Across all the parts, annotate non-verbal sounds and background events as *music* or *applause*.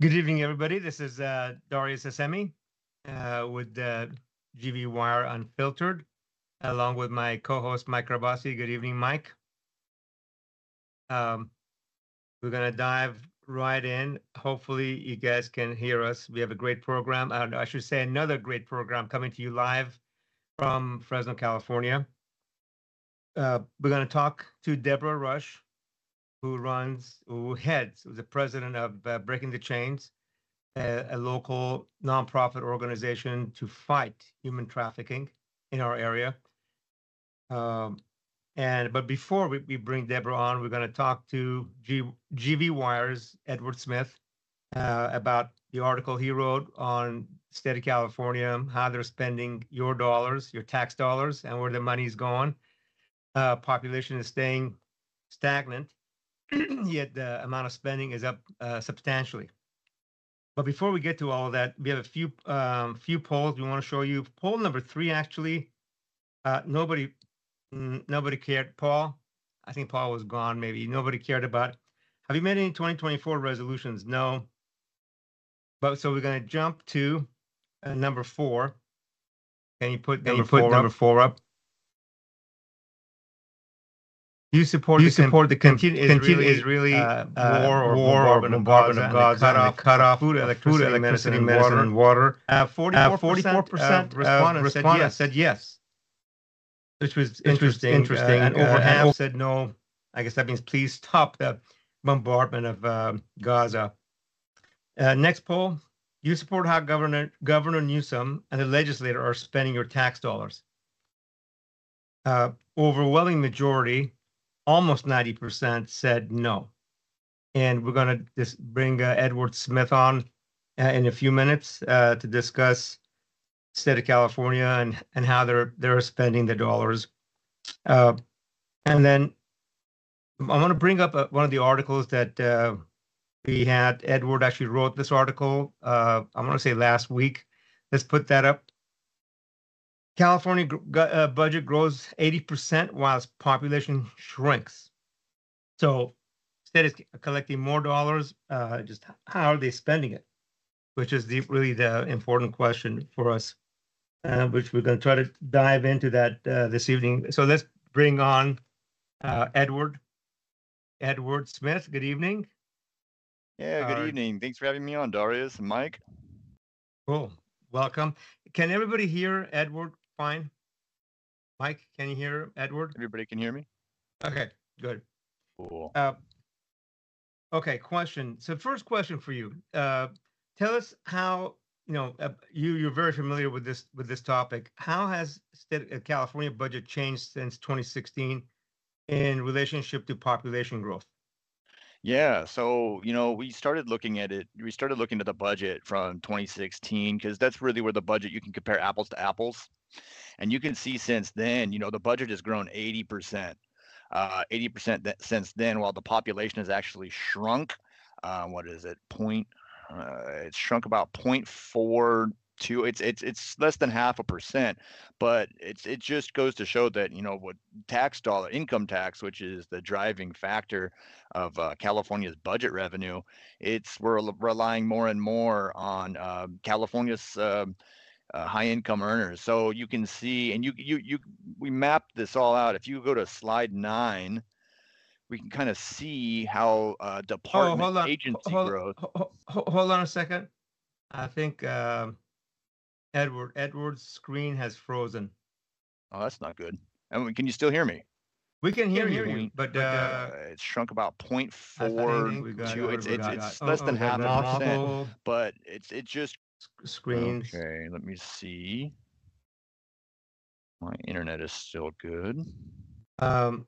Good evening, everybody. This is uh, Darius Assemi uh, with uh, GV Wire Unfiltered, along with my co-host Mike Karbassi. Good evening, Mike. Um, we're gonna dive right in. Hopefully, you guys can hear us. We have a great program. Uh, I should say another great program coming to you live from Fresno, California. Uh, we're gonna talk to Deborah Rush, who runs, who heads, who's the president of uh, Breaking the Chains, a, a, local nonprofit organization to fight human trafficking in our area. Um, and but before we, we bring Deborah on, we're going to talk to G, GV Wires Edward Smith uh, about the article he wrote on state of California, how they're spending your dollars, your tax dollars, and where the money's going. Uh, population is staying stagnant *clears throat* yet the amount of spending is up uh, substantially. But before we get to all of that, we have a few um, few polls we want to show you. Poll number three, actually, uh, nobody nobody cared. Paul, I think Paul was gone. Maybe nobody cared about. Have you made any 2024 resolutions? No. But so we're going to jump to uh, number four. Can you put, Can number, you put four number four up? You support you the support the continue Israeli, Israeli uh, uh, war or war bombardment, or bombardment of Gaza, cut off cut off food, electricity, food, electricity, medicine, and water. Forty-four percent of respondents said yes. Said yes, which was interesting. interesting, uh, and over half said no. I guess that means please stop the bombardment of uh, Gaza. Uh, next poll: You support how Governor Governor Newsom and the legislator are spending your tax dollars. Uh, overwhelming majority almost 90% said no. And we're going to just bring uh, Edward Smith on uh, in a few minutes uh, to discuss state of California and, and how they're they're spending the dollars. Uh, and then I want to bring up uh, one of the articles that uh, we had. Edward actually wrote this article. I want to say last week. Let's put that up. California uh, budget grows 80% while its population shrinks. So instead of collecting more dollars, uh, just how are they spending it? Which is the, really the important question for us, uh, which we're going to try to dive into that uh, this evening. So let's bring on uh, Edward. Edward Smith, good evening. Yeah, good evening. Thanks for having me on, Darius and Mike. Cool. Welcome. Can everybody hear Edward fine? Mike, can you hear Edward? Everybody can hear me? Okay, good. Cool. Uh, okay, question. So first question for you. Uh, tell us how, you know, uh, you, you're very familiar with this, with this topic. How has state, uh, California budget changed since 2016 in relationship to population growth? Yeah, so you know, we started looking at it. We started looking at the budget from 2016 because that's really where the budget you can compare apples to apples. And you can see since then, you know, the budget has grown 80%, uh, 80% th- since then, while the population has actually shrunk. Uh, what is it? Point, uh, it's shrunk about 0.42. It's it's it's less than half a percent, but it's it just goes to show that you know what tax dollar income tax, which is the driving factor of uh, California's budget revenue, it's we're relying more and more on uh, California's um, uh, high income earners. So you can see, and you you you we mapped this all out. If you go to slide nine, we can kind of see how uh, department oh, hold on. agency hold, growth. Hold, hold, on a second. I think uh, Edward Edward's screen has frozen. Oh, that's not good. And can you still hear me? We can hear, you, you, but uh, uh, it's shrunk about 0.4 It's it's, it's less oh, than oh, half a percent, but it's it just screens. Okay, let me see. My internet is still good. Um,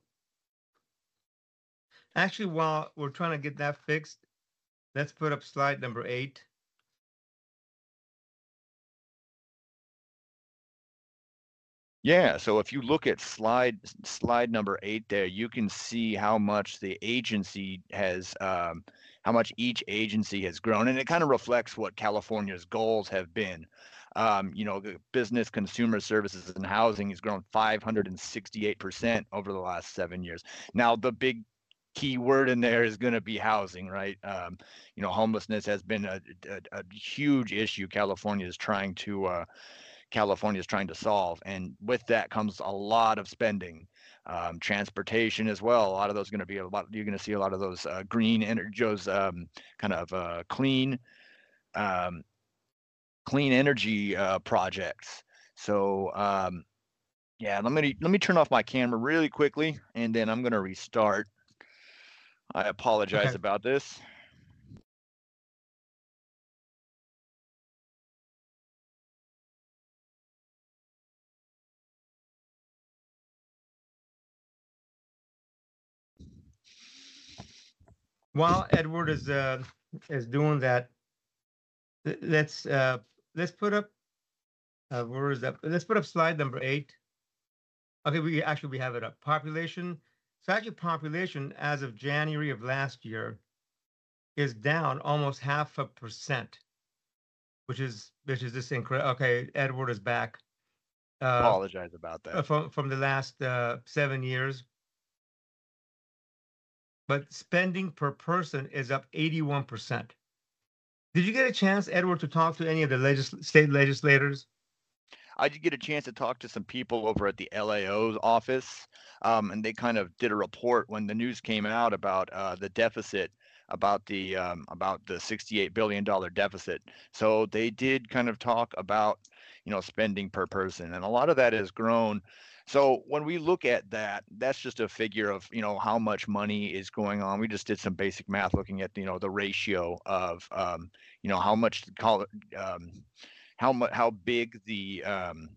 actually, while we're trying to get that fixed, let's put up slide number eight. Yeah, so if you look at slide slide number eight there, you can see how much the agency has um, how much each agency has grown, and it kind of reflects what California's goals have been. Um, you know, business, consumer services, and housing has grown 568% over the last seven years. Now, the big key word in there is going to be housing, right? Um, you know, homelessness has been a, a, a huge issue. California is trying to uh, California is trying to solve, and with that comes a lot of spending. Um, transportation as well. A lot of those going to be a lot. You're going to see a lot of those uh, green energy, um, kind of uh, clean, um, clean energy uh, projects. So um, yeah, let me let me turn off my camera really quickly, and then I'm going to restart. I apologize Okay. about this. While Edward is uh is doing that, let's uh let's put up uh where is that? Let's put up slide number eight. Okay, we actually we have it up. Population. So actually, population as of January of last year is down almost half a percent, which is which is just incredible. Okay, Edward is back. Uh, Apologize about that. from from the last uh, seven years. But spending per person is up 81%. Did you get a chance, Edward, to talk to any of the legis- state legislators? I did get a chance to talk to some people over at the LAO's office, um, and they kind of did a report when the news came out about uh, the deficit, about the um, about the 68 billion dollar deficit. So they did kind of talk about you know spending per person, and a lot of that has grown. So when we look at that, that's just a figure of you know how much money is going on. We just did some basic math looking at you know the ratio of um, you know how much call um, how much how big the um,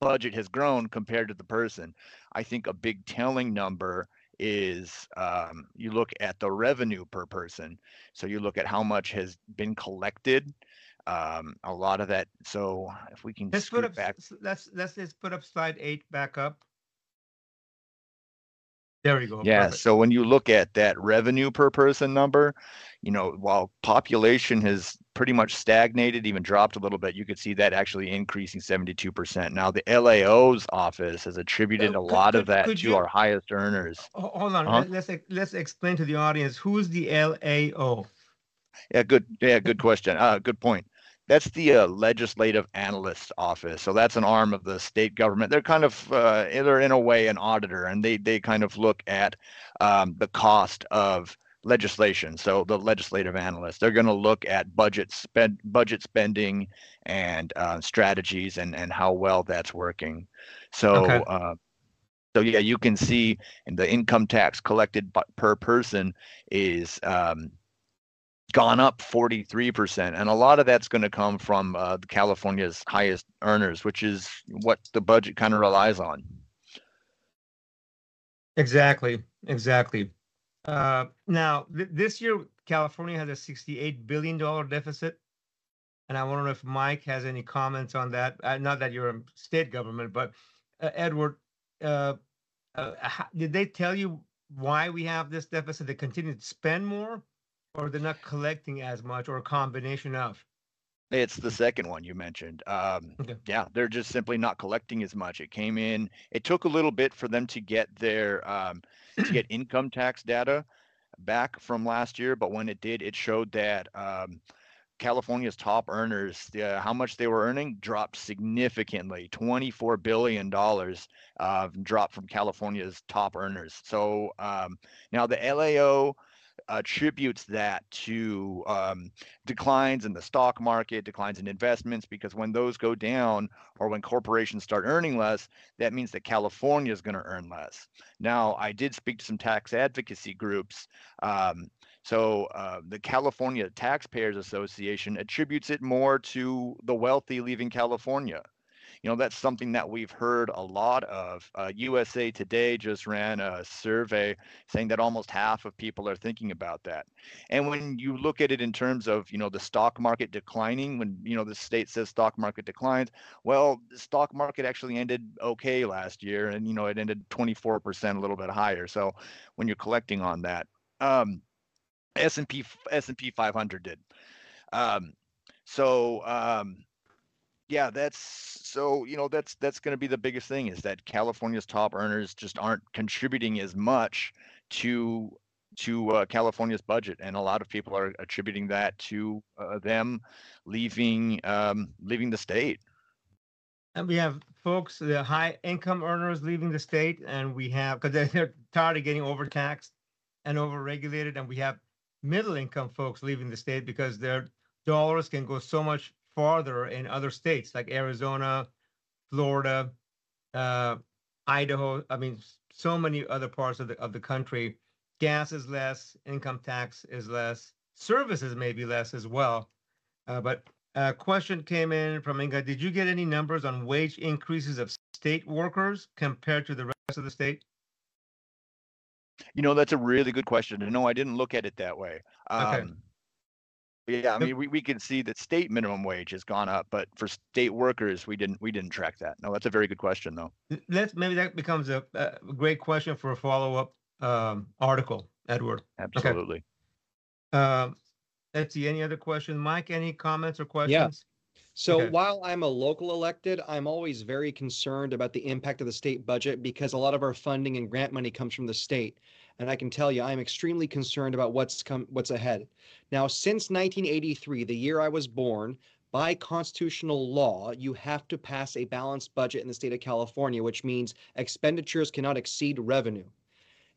budget has grown compared to the person. I think a big telling number is um, you look at the revenue per person. So you look at how much has been collected. Um, a lot of that. So if we can Let's put up. back, Let's let's let's put up slide eight back up. There we go. Yeah, perfect. so when you look at that revenue per person number, you know, while population has pretty much stagnated, even dropped a little bit, you could see that actually increasing 72%. Now, the LAO's office has attributed Uh, a could- lot of that to you- our highest earners. Hold on. Let- Let's let's explain to the audience who's the LAO. Yeah, good. Yeah, good question. Uh, good point. That's the uh, legislative analyst's office. So that's an arm of the state government. They're kind of, uh, they're in a way an auditor, and they they kind of look at um, the cost of legislation. So the legislative analysts, they're going to look at budget spend, budget spending, and uh, strategies, and and how well that's working. So. Okay. Uh, so yeah, you can see, and the income tax collected per person is um, gone up 43% and a lot of that's going to come from uh, california's highest earners which is what the budget kind of relies on Exactly. Exactly. Uh, now th- this year, California has a sixty-eight billion dollar deficit, and I wonder if Mike has any comments on that. Uh, not that you're a state government, but uh, Edward, uh, uh, did they tell you why we have this deficit? They continue to spend more, or they're not collecting as much, or a combination of? it's the second one you mentioned um, Okay. yeah they're just simply not collecting as much it came in it took a little bit for them to get their um, to get *clears throat* income tax data back from last year but when it did it showed that um, California's top earners, uh, how much they were earning dropped significantly. $24 billion uh, dropped from California's top earners. So um, now the LAO attributes that to um, declines in the stock market, declines in investments, because when those go down or when corporations start earning less, that means that California is going to earn less. Now, I did speak to some tax advocacy groups. Um, so uh, the California Taxpayers Association attributes it more to the wealthy leaving California. You know, that's something that we've heard a lot of. Uh, USA Today just ran a survey saying that almost half of people are thinking about that. And when you look at it in terms of, you know, the stock market declining, when, you know, the state says stock market declines, well, the stock market actually ended okay last year and, you know, it ended 24%, a little bit higher. So when you're collecting on that, um, S&P S&P 500 did. Um, so um, yeah, that's so you know that's that's going to be the biggest thing is that California's top earners just aren't contributing as much to to uh, California's budget, and a lot of people are attributing that to uh, them leaving um, leaving the state. And we have folks, the high income earners leaving the state, and we have because they're, they're tired of getting overtaxed and overregulated, and we have middle income folks leaving the state because their dollars can go so much farther in other states like Arizona, Florida, uh, Idaho. I mean, so many other parts of the of the country. Gas is less, income tax is less, services may be less as well. Uh, but a question came in from Inga. Did you get any numbers on wage increases of state workers compared to the rest of the state? You know, that's a really good question. No, I didn't look at it that way. Okay. Yeah, I mean, we, we can see that state minimum wage has gone up, but for state workers, we didn't we didn't track that. No, that's a very good question, though. Let's maybe that becomes a, a great question for a follow up um, article, Edward. Absolutely. Um, let's see. Any other questions, Mike? Any comments or questions? Yeah. So Okay. while I'm a local elected, I'm always very concerned about the impact of the state budget because a lot of our funding and grant money comes from the state. And I can tell you, I'm extremely concerned about what's come, what's ahead. Now, since 1983, the year I was born, by constitutional law, you have to pass a balanced budget in the state of California, which means expenditures cannot exceed revenue.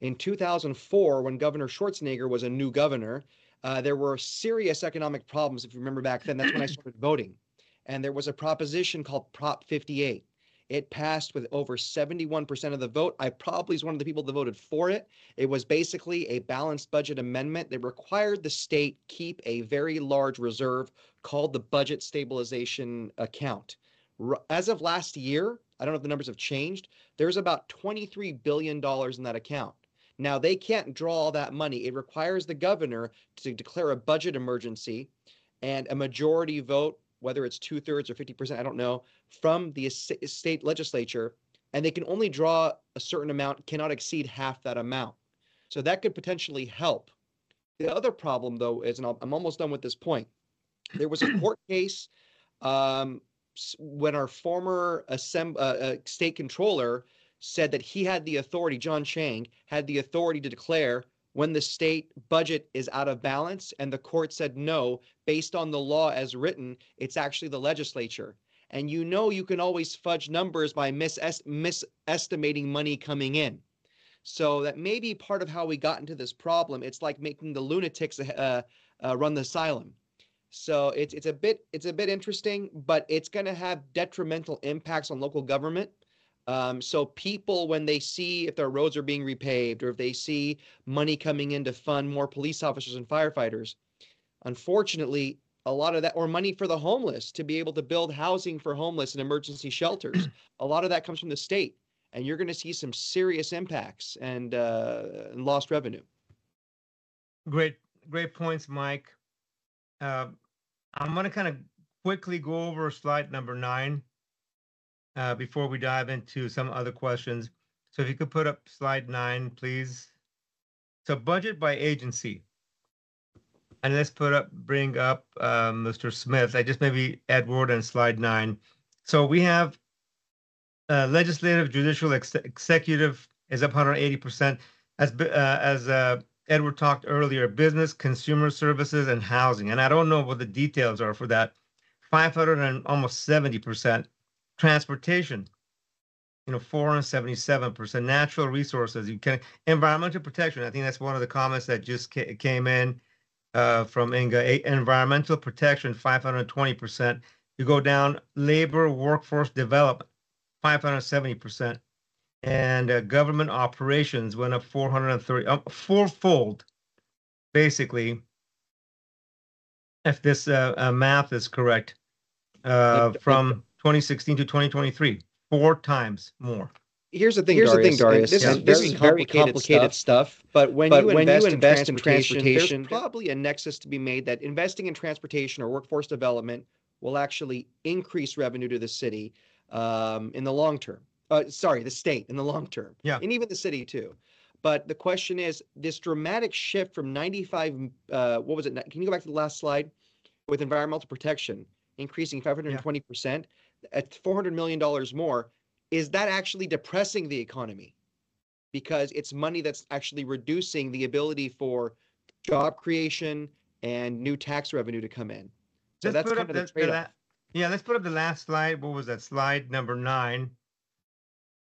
In 2004, when Governor Schwarzenegger was a new governor, uh, there were serious economic problems. If you remember back then, that's when I started voting. And there was a proposition called Prop 58. It passed with over 71% of the vote. I probably was one of the people that voted for it. It was basically a balanced budget amendment that required the state keep a very large reserve called the budget stabilization account. As of last year, I don't know if the numbers have changed, there's about $23 billion in that account. Now, they can't draw all that money. It requires the governor to declare a budget emergency and a majority vote, whether it's two thirds or 50%, I don't know, from the state legislature. And they can only draw a certain amount, cannot exceed half that amount. So that could potentially help. The other problem, though, is, and I'll- I'm almost done with this point. There was a *clears throat* court case um, when our former assemb- uh, uh, state controller said that he had the authority, John Chiang had the authority to declare when the state budget is out of balance, and the court said no, based on the law as written, it's actually the legislature. And you know you can always fudge numbers by misest- misestimating money coming in. So that may be part of how we got into this problem. It's like making the lunatics uh, uh, run the asylum. So it's it's a bit it's a bit interesting, but it's going to have detrimental impacts on local government. Um, so people, when they see if their roads are being repaved or if they see money coming in to fund more police officers and firefighters, unfortunately, a lot of that, or money for the homeless to be able to build housing for homeless and emergency shelters, *clears throat* a lot of that comes from the state, and you're going to see some serious impacts and, uh, and lost revenue. Great, great points, Mike. Uh, I'm going to kind of quickly go over slide number nine uh, before we dive into some other questions. So if you could put up slide nine, please. So budget by agency. And let's put up, bring up uh, Mr. Smith. I just maybe Edward and slide nine. So we have uh, legislative, judicial, ex- executive is up 180%. As uh, as uh, Edward talked earlier, business, consumer services, and housing. And I don't know what the details are for that. 500 and almost 70%. Transportation, you know, 477%. Natural resources, you can environmental protection. I think that's one of the comments that just ca- came in uh, from Inga. A- environmental protection, 520%. You go down, labor, workforce development, 570% and uh, government operations went up 430 um, fourfold basically if this uh, uh, math is correct uh, from 2016 to 2023 four times more Here's the thing, Here's the Darius. thing, Darius, This, and is, this this is is very very complicated, complicated stuff. But when, But you, when invest you in invest in transportation, transportation, there's probably a nexus to be made that investing in transportation or workforce development will actually increase revenue to the city um, in the long term. Uh, sorry, the state in the long term. Yeah. And even the city too. But the question is this dramatic shift from 95, uh, what was it? Can you go back to the last slide with environmental protection increasing 520% at $400 million more? Is that actually depressing the economy? because it's money that's actually reducing the ability for job creation and new tax revenue to come in. So Let's that's put kind up of the the, the trade-off. la- yeah, let's put up the last slide. What was that? Slide number nine.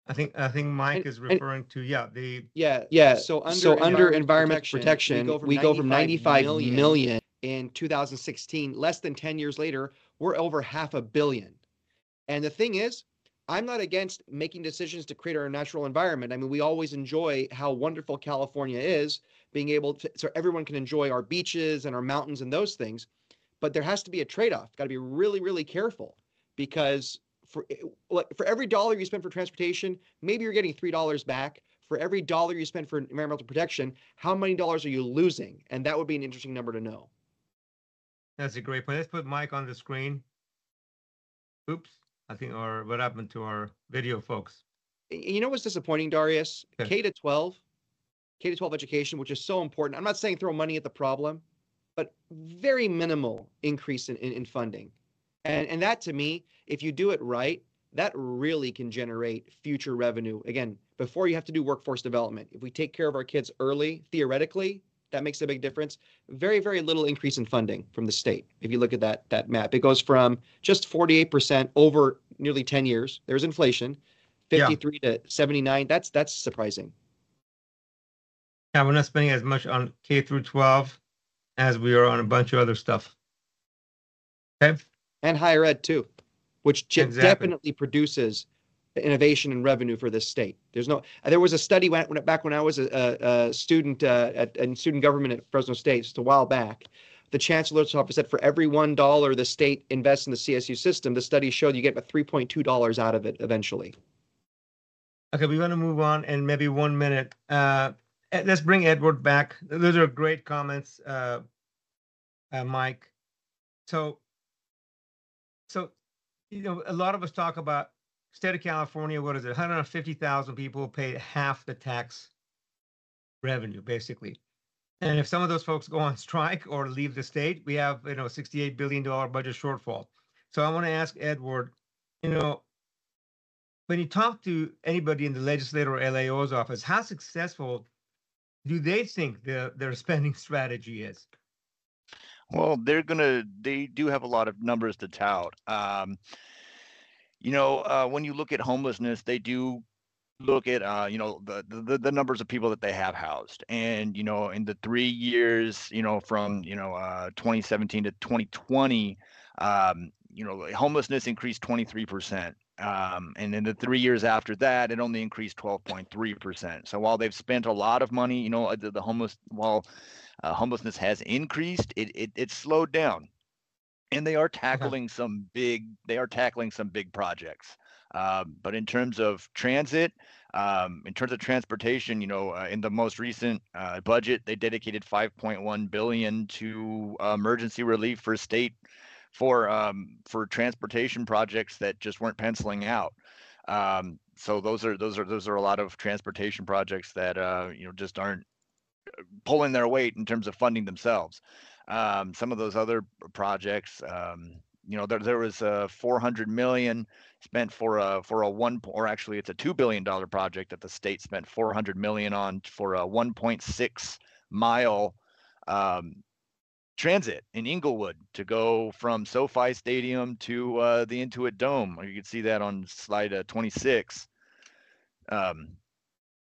I think, I think Mike And- is and- referring to, yeah, the, Yeah, Yeah, So under, so under environmental environmental protection, protection, we go from 95 million in 2016. Less than 10 years later, we're over half a billion. And the thing is, I'm not against making decisions to create our natural environment. I mean, we always enjoy how wonderful California is, being able to, so everyone can enjoy our beaches and our mountains and those things. But there has to be a trade-off. Got to be really, really careful because for eh, for every dollar you spend for transportation, maybe you're getting three dollars back. For every dollar you spend for environmental protection, how many dollars are you losing? And that would be an interesting number to know. that's a great point. Let's put Mike on the screen. Oops, I think, or what happened to our video folks? You know what's disappointing, Darius? Okay. K to 12, K to 12 education, which is so important. I'm not saying throw money at the problem, but very minimal increase in, in, in funding. And, and that to me, if you do it right, that really can generate future revenue. Again, before you have to do workforce development. If we take care of our kids early, theoretically, that makes a big difference. Very, very little increase in funding from the state. If you look at that that map, it goes from just 48% over nearly 10 years. There's inflation, Yeah. 53 to 79. That's that's surprising. Yeah, we're not spending as much on K through twelve as we are on a bunch of other stuff. Okay, And higher ed too, which Exactly. definitely produces innovation and revenue for this state. There's no. There was a study when, when back when I was a, a, student uh, at in student government at Fresno State just a while back. The chancellor's office said for every one dollar the state invests in the CSU system, the study showed you get about three point two dollars out of it eventually. okay, we want to move on in maybe one minute. Uh, let's bring Edward back. Those are great comments, uh, uh, Mike. So, so, you know, a lot of us talk about state of California. What is it? 150,000 people pay half the tax revenue, basically. And if some of those folks go on *laughs* strike or leave the state, we have, you know, $68 billion budget shortfall. So I want to ask Edward, you know, when you talk to anybody in the legislator or LAO's office, how successful do they think their, their *laughs* spending strategy is? Well, they're gonna, they do have a lot of numbers to tout. Um, you know, uh, when you look at homelessness, they do look at, uh, you know, the, the, the numbers of people that they have housed. And, you know, in the three years, you know, from, you know, uh, 2017 to 2020, um, you know, homelessness increased 23%. Um, and in the three years after that, it only increased 12.3%. So while they've spent a lot of money, you know, the, the homeless, while uh, homelessness has increased, it, it it's slowed down, and they are tackling some big they are tackling some big projects. Um, but in terms of transit, um, in terms of transportation, you know, uh, in the most recent uh, budget, they dedicated 5.1 billion to uh, emergency relief for state for um, for transportation projects that just weren't penciling out. Um, so those are those are those are a lot of transportation projects that uh, you know just aren't pulling their weight in terms of funding themselves. Um, some of those other projects, um, you know, there, there was a 400 million spent for a for a one or actually it's a two billion dollar project that the state spent 400 million on for a 1.6 mile um, transit in Inglewood to go from SoFi Stadium to uh, the Intuit Dome. You can see that on slide uh, 26. Um,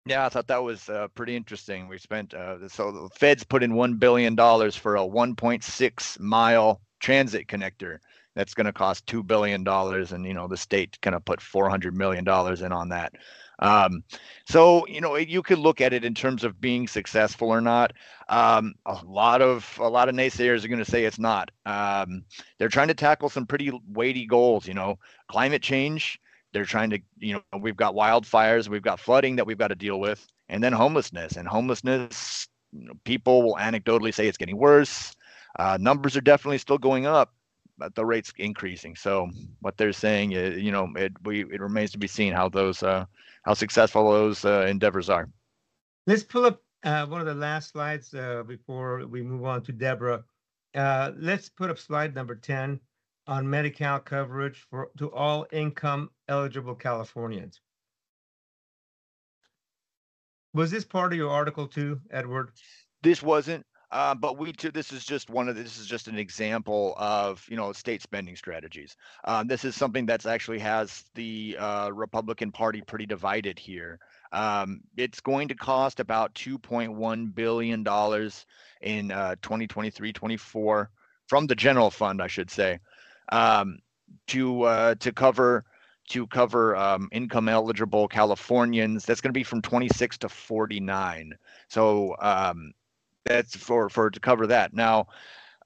yeah, I thought that was uh, pretty interesting. We spent uh, so the feds put in one billion dollars for a 1.6 mile transit connector. That's going to cost two billion dollars, and you know the state kind of put 400 million dollars in on that. Um, so you know you could look at it in terms of being successful or not. Um, a lot of a lot of naysayers are going to say it's not. Um, they're trying to tackle some pretty weighty goals. You know, climate change they're trying to you know we've got wildfires we've got flooding that we've got to deal with and then homelessness and homelessness you know, people will anecdotally say it's getting worse. Uh, numbers are definitely still going up but the rate's increasing. So what they're saying is you know it we it remains to be seen how those uh how successful those uh, endeavors are. Let's pull up uh, one of the last slides uh, before we move on to Deborah. Uh, let's put up slide number 10 on Medi-Cal coverage for to all income eligible Californians. Was this part of your article too, Edward? This wasn't, uh, but we too. This is just one of this is just an example of you know state spending strategies. Um, this is something that's actually has the uh, Republican Party pretty divided here. Um, it's going to cost about 2.1 billion dollars in uh, 2023-24 from the general fund, I should say, um, to uh, to cover to cover um, income eligible Californians. That's going to be from 26 to 49. So um, that's for for to cover that. Now,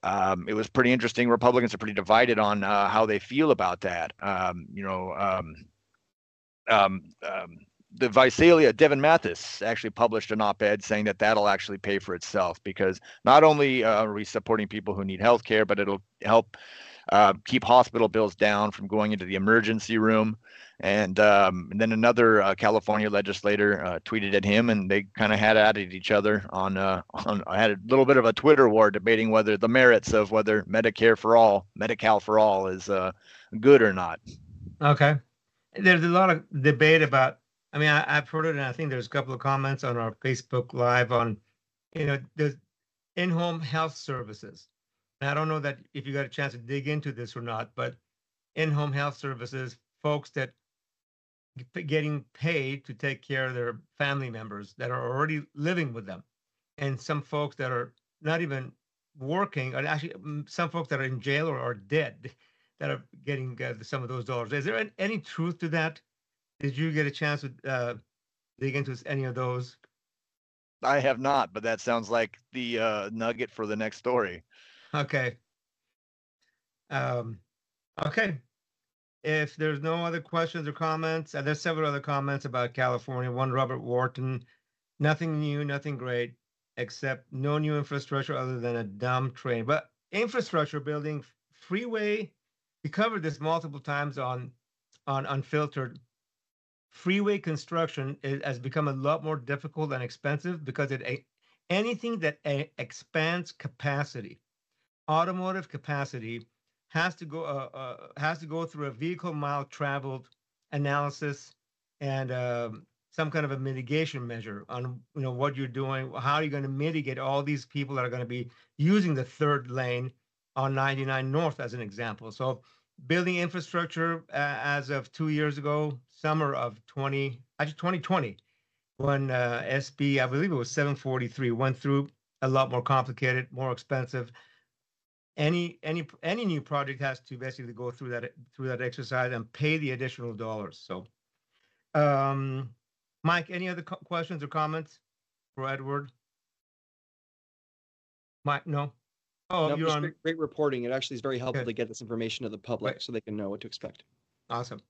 um, it was pretty interesting. Republicans are pretty divided on uh, how they feel about that. Um, you know, um, um, the Visalia, Devon Mathis actually published an op-ed saying that that'll actually pay for itself because not only uh, are we supporting people who need health care, but it'll help uh, keep hospital bills down from going into the emergency room. And, um, and then another uh, California legislator uh, tweeted at him, and they kind of had at each other on, uh, on. I had a little bit of a Twitter war debating whether the merits of whether Medicare for all, Medi-Cal for all, is uh, good or not. Okay, there's a lot of debate about. I mean, I, have heard it, and I think there's a couple of comments on our Facebook Live on, you know, the in-home health services. And I don't know that if you got a chance to dig into this or not, but in-home health services, folks that getting paid to take care of their family members that are already living with them, and some folks that are not even working, and actually mm, some folks that are in jail or are dead *laughs* that are getting uh, some of those dollars. Is there any truth to that? Did you get a chance to uh, dig into any of those? I have not, but that sounds like the uh, nugget for the next story. Okay. Um, okay if there's no other questions or comments, and there's several other comments about California. One, Robert Wharton, nothing new, nothing great, except no new infrastructure other than a dumb train. But infrastructure building, freeway, we covered this multiple times on on unfiltered. Freeway construction is, has become a lot more difficult and expensive because it anything that expands capacity, automotive capacity, has to go uh, uh, has to go through a vehicle mile traveled analysis and um, some kind of a mitigation measure on you know what you're doing how are you going to mitigate all these people that are going to be using the third lane on 99 north as an example. So building infrastructure uh, as of two years ago summer of 20 actually 2020 when uh, sb i believe it was 743 went through a lot more complicated more expensive any any any new project has to basically go through that through that exercise and pay the additional dollars. So, um, Mike, any other questions or comments for Edward? Mike, no. Oh, no, you're on. Great, great, reporting. It actually is very helpful to get this information to the public right. so they can know what to expect. Awesome.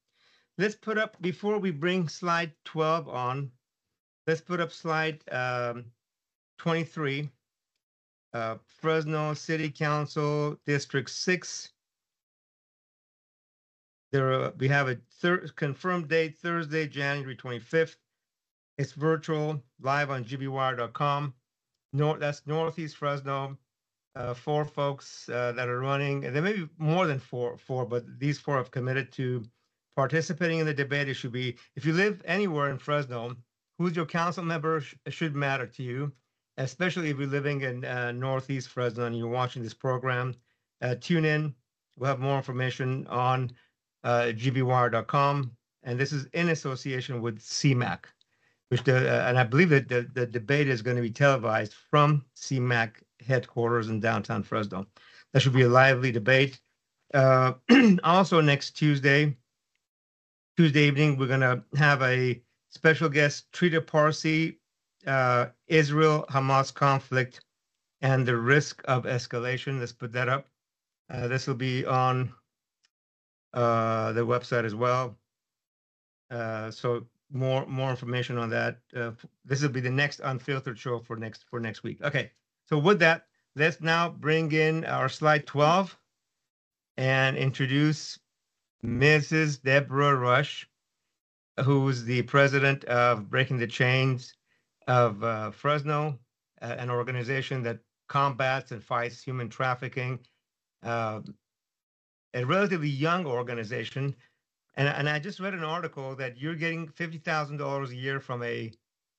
Let's put up before we bring slide 12 on. Let's put up slide um, 23 uh, Fresno City Council District Six. There, are, we have a thir- confirmed date Thursday, January 25th. It's virtual, live on gvwire.com. North, that's Northeast Fresno. Uh, four folks uh, that are running, and there may be more than four, four, but these four have committed to participating in the debate. It should be if you live anywhere in Fresno, who's your council member sh- should matter to you especially if you're living in uh, Northeast Fresno and you're watching this program. Uh, tune in. We'll have more information on uh, gvwire.com. And this is in association with CMAC, which the, uh, and I believe that the, the debate is going to be televised from CMAC headquarters in downtown Fresno. That should be a lively debate. Uh, *clears throat* also, next Tuesday, Tuesday evening, we're going to have a special guest, Trita Parsi, uh, Israel Hamas conflict and the risk of escalation. Let's put that up. Uh, this will be on uh, the website as well. Uh, so more more information on that. Uh, this will be the next unfiltered show for next for next week. Okay. So with that, let's now bring in our slide 12 and introduce Mrs. Deborah Rush, who's the president of Breaking the Chains of uh, Fresno, uh, an organization that combats and fights human trafficking, uh, a relatively young organization. And, and I just read an article that you're getting $50,000 a year from a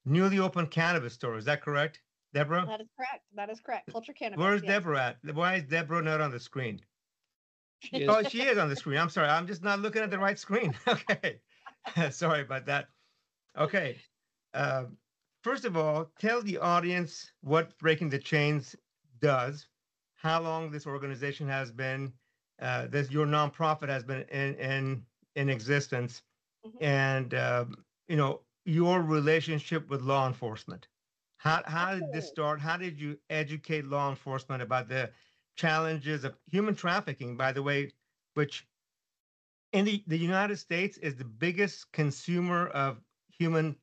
newly opened cannabis store. Is that correct, Deborah? That is correct. That is correct. Culture cannabis. Where's yes. Deborah at? Why is Deborah not on the screen? She is- Oh, she is on the screen. I'm sorry. I'm just not looking at the right screen. *laughs* Okay. *laughs* Sorry about that. Okay. Um, First of all, tell the audience what Breaking the Chains does, how long this organization has been, uh, this, your nonprofit has been in, in, in existence, Mhm. and, um, you know, your relationship with law enforcement. How, how did this start? How did you educate law enforcement about the challenges of human trafficking, by the way, which in the, the United States is the biggest consumer of human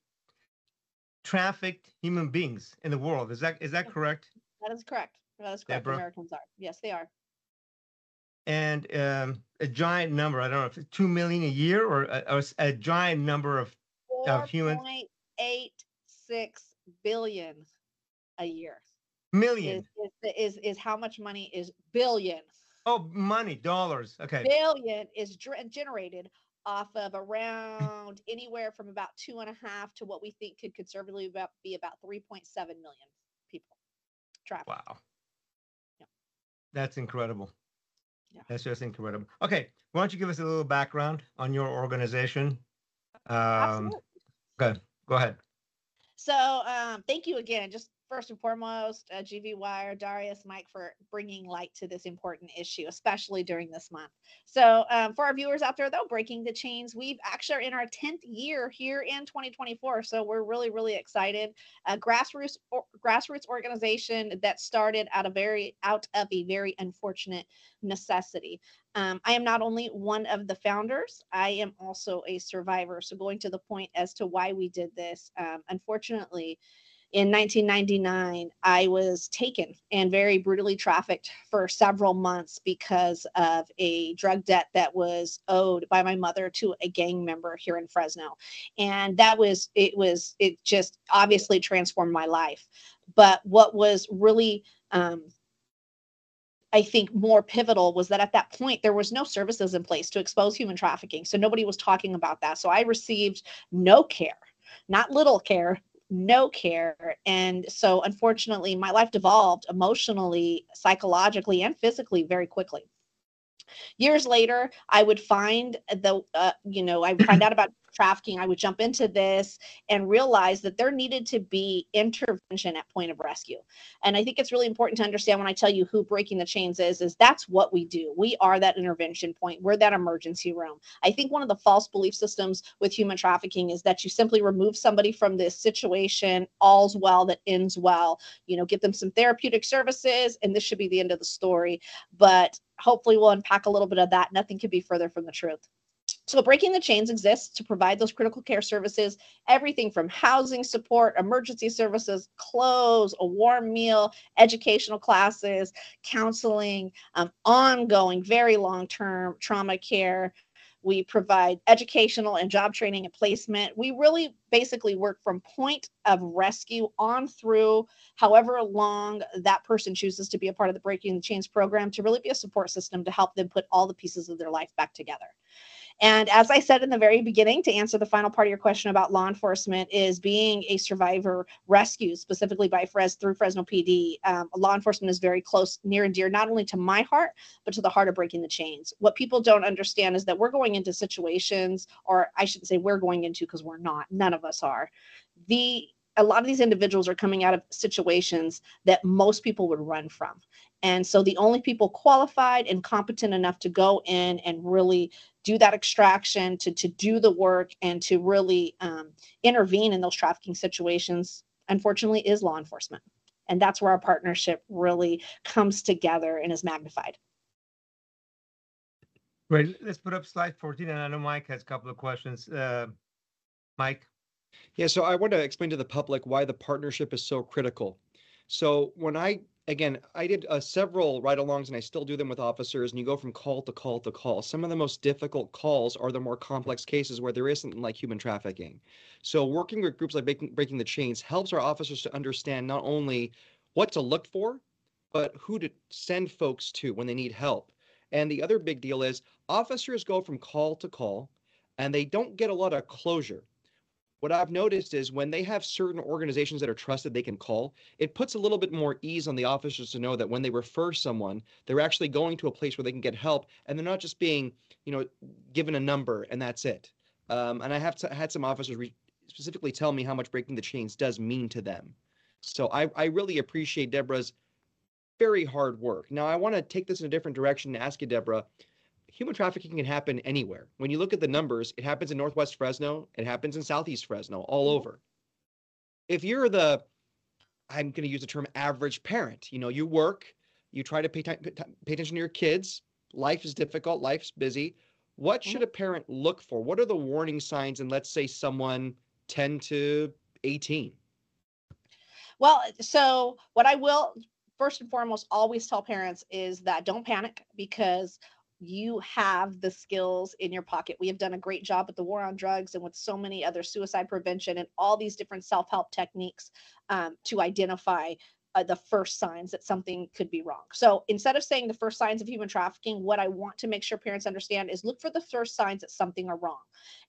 trafficked human beings in the world. Is that is that correct? That is correct. That is correct. Deborah? Americans are. Yes, they are. And um, a giant number. I don't know if it's two million a year or a, or a giant number of Of humans. 4.86 billion a year million. is, is, is, is how much money is billion. Oh, money, dollars. Okay. Billion is generated off of around anywhere from about two and a half to what we think could conservatively about, be about 3.7 million people trafficked. Wow. Yeah. That's incredible. Yeah. That's just incredible. Okay, why don't you give us a little background on your organization? Um, Absolutely. go, go ahead. So um, thank you again. Just first and foremost, uh, GV Wire, Darius, Mike, for bringing light to this important issue, especially during this month. So um, for our viewers out there, though, breaking the chains, we've actually are in our 10th year here in 2024. So we're really, really excited. A grassroots or, grassroots organization that started out of very out of a very unfortunate necessity. Um, I am not only one of the founders, I am also a survivor. So, going to the point as to why we did this, um, unfortunately, in 1999, I was taken and very brutally trafficked for several months because of a drug debt that was owed by my mother to a gang member here in Fresno. And that was, it was, it just obviously transformed my life. But what was really, um, I think more pivotal was that at that point there was no services in place to expose human trafficking. So nobody was talking about that. So I received no care, not little care, no care. And so unfortunately my life devolved emotionally, psychologically, and physically very quickly. Years later, I would find the, uh, you know, I would find *clears throat* out about trafficking. I would jump into this and realize that there needed to be intervention at point of rescue. And I think it's really important to understand when I tell you who Breaking the Chains is, is that's what we do. We are that intervention point. We're that emergency room. I think one of the false belief systems with human trafficking is that you simply remove somebody from this situation, all's well that ends well. You know, give them some therapeutic services, and this should be the end of the story. But hopefully, we'll unpack a little bit of that. Nothing could be further from the truth. So, Breaking the Chains exists to provide those critical care services, everything from housing support, emergency services, clothes, a warm meal, educational classes, counseling, um, ongoing, very long term trauma care. We provide educational and job training and placement. We really basically work from point of rescue on through however long that person chooses to be a part of the Breaking the Chains program to really be a support system to help them put all the pieces of their life back together. And as I said in the very beginning, to answer the final part of your question about law enforcement, is being a survivor rescue, specifically by Fres through Fresno PD. Um, law enforcement is very close, near and dear, not only to my heart, but to the heart of breaking the chains. What people don't understand is that we're going into situations, or I shouldn't say we're going into because we're not, none of us are. The a lot of these individuals are coming out of situations that most people would run from. And so the only people qualified and competent enough to go in and really do that extraction, to, to do the work, and to really um, intervene in those trafficking situations, unfortunately, is law enforcement. And that's where our partnership really comes together and is magnified. Great. Let's put up slide 14, and I know Mike has a couple of questions. Uh, Mike? Yeah, so I want to explain to the public why the partnership is so critical. So when I, again, I did uh, several ride-alongs and I still do them with officers and you go from call to call to call. Some of the most difficult calls are the more complex cases where there isn't like human trafficking. So working with groups like Breaking, Breaking the Chains helps our officers to understand not only what to look for, but who to send folks to when they need help. And the other big deal is officers go from call to call and they don't get a lot of closure what I've noticed is when they have certain organizations that are trusted they can call, it puts a little bit more ease on the officers to know that when they refer someone, they're actually going to a place where they can get help and they're not just being, you know, given a number and that's it. Um, and I have to, had some officers re- specifically tell me how much breaking the chains does mean to them. So I, I really appreciate Deborah's very hard work. Now I want to take this in a different direction and ask you, Deborah, human trafficking can happen anywhere. When you look at the numbers, it happens in Northwest Fresno, it happens in Southeast Fresno, all mm-hmm. over. If you're the, I'm going to use the term average parent, you know, you work, you try to pay, t- pay attention to your kids, life is difficult, life's busy. What should mm-hmm. a parent look for? What are the warning signs in, let's say, someone 10 to 18? Well, so what I will first and foremost always tell parents is that don't panic because you have the skills in your pocket. We have done a great job with the war on drugs and with so many other suicide prevention and all these different self help techniques um, to identify uh, the first signs that something could be wrong. So instead of saying the first signs of human trafficking, what I want to make sure parents understand is look for the first signs that something are wrong.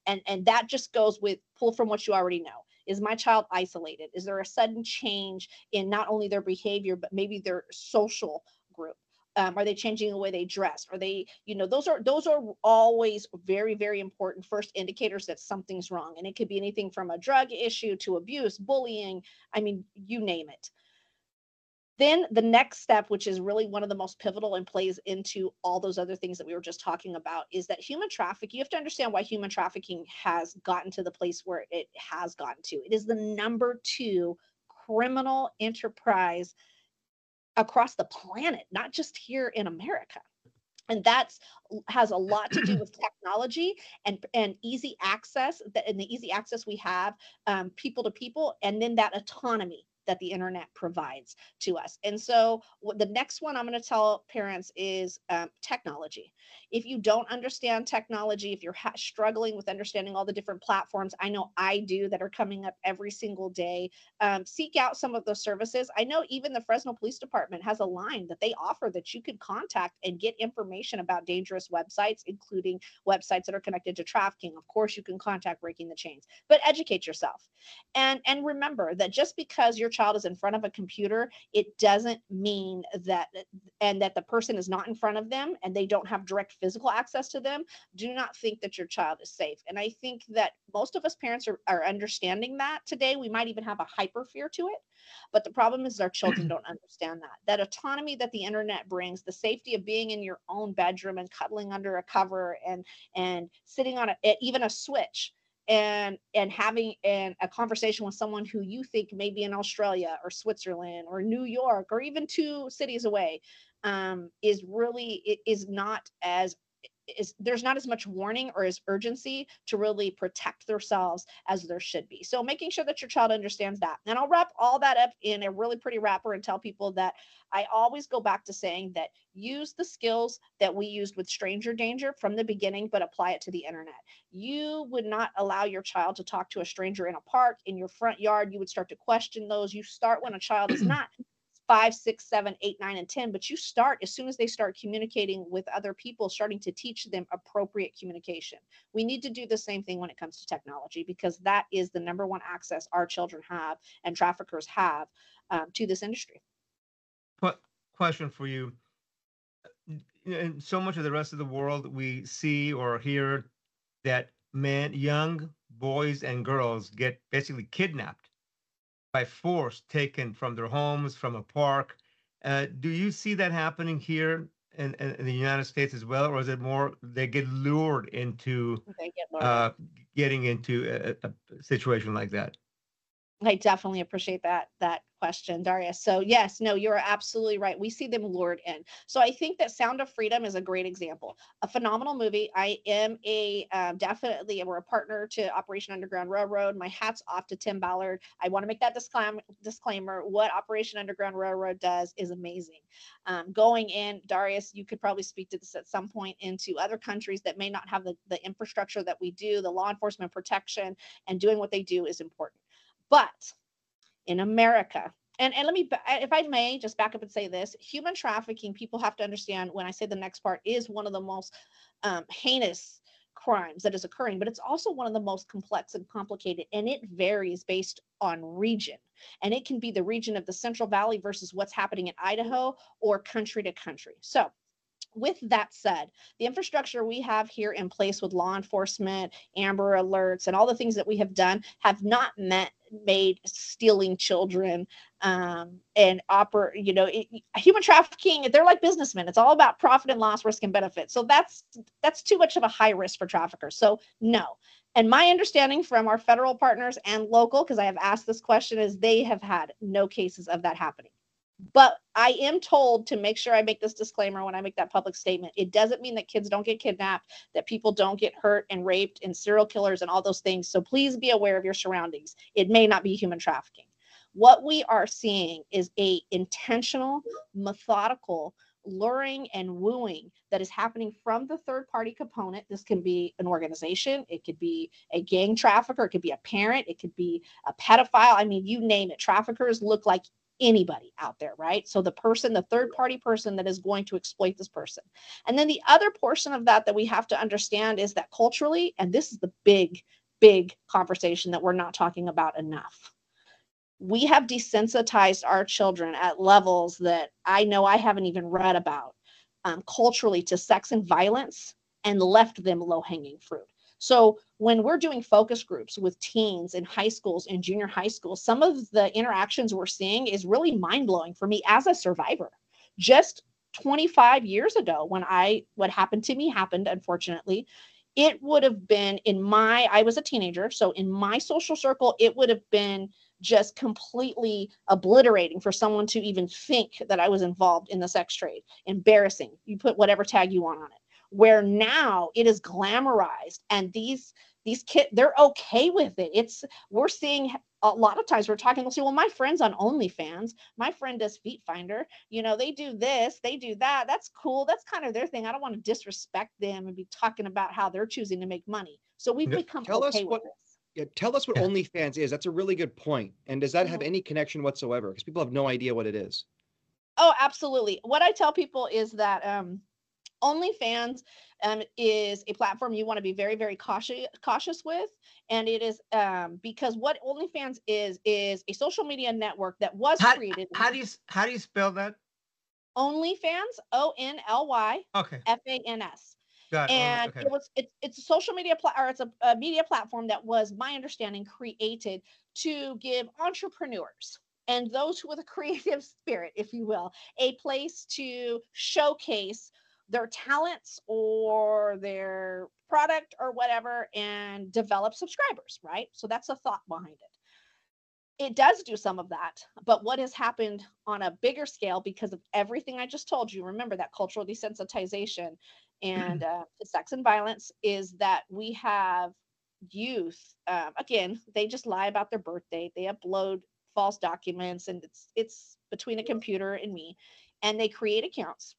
And and that just goes with pull from what you already know. Is my child isolated? Is there a sudden change in not only their behavior but maybe their social group? Um, are they changing the way they dress? Are they you know those are those are always very very important first indicators that something's wrong. And it could be anything from a drug issue to abuse bullying i mean you name it. Then the next step which is really one of the most pivotal and plays into all those other things that we were just talking about is that human trafficking you have to understand why human trafficking has gotten to the place where it has gotten to. It is the number two criminal enterprise across the planet, not just here in America. And that's has a lot to do *clears throat* with technology and and easy access that and the easy access we have um, people to people, and then that autonomy that the internet provides to us. And so the next one I'm going to tell parents is um, technology. If you don't understand technology, if you're ha- struggling with understanding all the different platforms, I know I do that are coming up every single day, um, seek out some of those services. I know even the Fresno Police Department has a line that they offer that you could contact and get information about dangerous websites, including websites that are connected to trafficking. Of course, you can contact Breaking the Chains, but educate yourself. And and remember that just because your child is in front of a computer, it doesn't mean that and that the person is not in front of them and they don't have direct physical access to them. Do not think that your child is safe. And I think that most of us parents are, are understanding that today. We might even have a hyper fear to it. But the problem is our children *clears throat* don't understand that. That autonomy that the internet brings, the safety of being in your own bedroom and cuddling under a cover and and sitting on a, even a switch and and having an, a conversation with someone who you think may be in Australia or Switzerland or New York or even two cities away um, is really is not as is there's not as much warning or as urgency to really protect themselves as there should be. So making sure that your child understands that. And I'll wrap all that up in a really pretty wrapper and tell people that I always go back to saying that use the skills that we used with stranger danger from the beginning, but apply it to the internet. You would not allow your child to talk to a stranger in a park, in your front yard. You would start to question those. You start when a child is *clears throat* not five, six, seven, eight, nine, and 10, but you start as soon as they start communicating with other people, starting to teach them appropriate communication. We need to do the same thing when it comes to technology because that is the number one access our children have and traffickers have um, to this industry. What question for you? In so much of the rest of the world, we see or hear that men, young boys and girls get basically kidnapped by force taken from their homes, from a park. Uh, do you see that happening here in, in, the United States as well, or is it more they get lured into get. Uh, getting into a, a situation like that? I definitely appreciate that that question, Darius. So yes, no, you're absolutely right. We see them lured in. So I think that Sound of Freedom is a great example. A phenomenal movie. I am a um, definitely we're a partner to Operation Underground Railroad. My hat's off to Tim Ballard. I want to make that disclaimer. Disclaimer: What Operation Underground Railroad does is amazing. Um, going in, Darius, you could probably speak to this at some point into other countries that may not have the, the infrastructure that we do, the law enforcement protection, and doing what they do is important. But in America, and, and let me, if I may, just back up and say this human trafficking, people have to understand when I say the next part is one of the most um, heinous crimes that is occurring, but it's also one of the most complex and complicated, and it varies based on region. And it can be the region of the Central Valley versus what's happening in Idaho or country to country. So, with that said, the infrastructure we have here in place with law enforcement, Amber Alerts, and all the things that we have done have not met made stealing children um, and operate. You know, it, human trafficking. They're like businessmen. It's all about profit and loss, risk and benefit. So that's that's too much of a high risk for traffickers. So no. And my understanding from our federal partners and local, because I have asked this question, is they have had no cases of that happening. But I am told to make sure I make this disclaimer when I make that public statement. It doesn't mean that kids don't get kidnapped, that people don't get hurt and raped, and serial killers and all those things. So please be aware of your surroundings. It may not be human trafficking. What we are seeing is a intentional, methodical luring and wooing that is happening from the third party component. This can be an organization, it could be a gang trafficker, it could be a parent, it could be a pedophile. I mean, you name it. Traffickers look like anybody out there, right? So the person, the third party person that is going to exploit this person. And then the other portion of that that we have to understand is that culturally, and this is the big, big conversation that we're not talking about enough. We have desensitized our children at levels that I know I haven't even read about um, culturally to sex and violence and left them low hanging fruit. So when we're doing focus groups with teens in high schools and junior high schools, some of the interactions we're seeing is really mind blowing for me as a survivor. Just 25 years ago, when I what happened to me happened, unfortunately, it would have been in my I was a teenager, so in my social circle, it would have been just completely obliterating for someone to even think that I was involved in the sex trade. Embarrassing. You put whatever tag you want on it where now it is glamorized and these these kids they're okay with it it's we're seeing a lot of times we're talking they'll say well my friend's on onlyfans my friend does feet finder you know they do this they do that that's cool that's kind of their thing i don't want to disrespect them and be talking about how they're choosing to make money so we've become tell okay us what yeah, tell us what yeah. OnlyFans is. That's a really good point. And does that have mm-hmm. any connection whatsoever? Because people have no idea what it is. Oh, absolutely. What I tell people is that um, OnlyFans um, is a platform you want to be very, very cautious cautious with, and it is um, because what OnlyFans is is a social media network that was how, created. How do you how do you spell that? OnlyFans, O N L Y, okay, F A N S. Got it. And okay. it was it's it's a social media pla- or it's a, a media platform that was my understanding created to give entrepreneurs and those with a *laughs* creative spirit, if you will, a place to showcase their talents or their product or whatever and develop subscribers, right? So that's a thought behind it. It does do some of that, but what has happened on a bigger scale because of everything I just told you, remember that cultural desensitization and *clears throat* uh, sex and violence, is that we have youth, um, again, they just lie about their birthday, they upload false documents, and it's it's between a computer and me, and they create accounts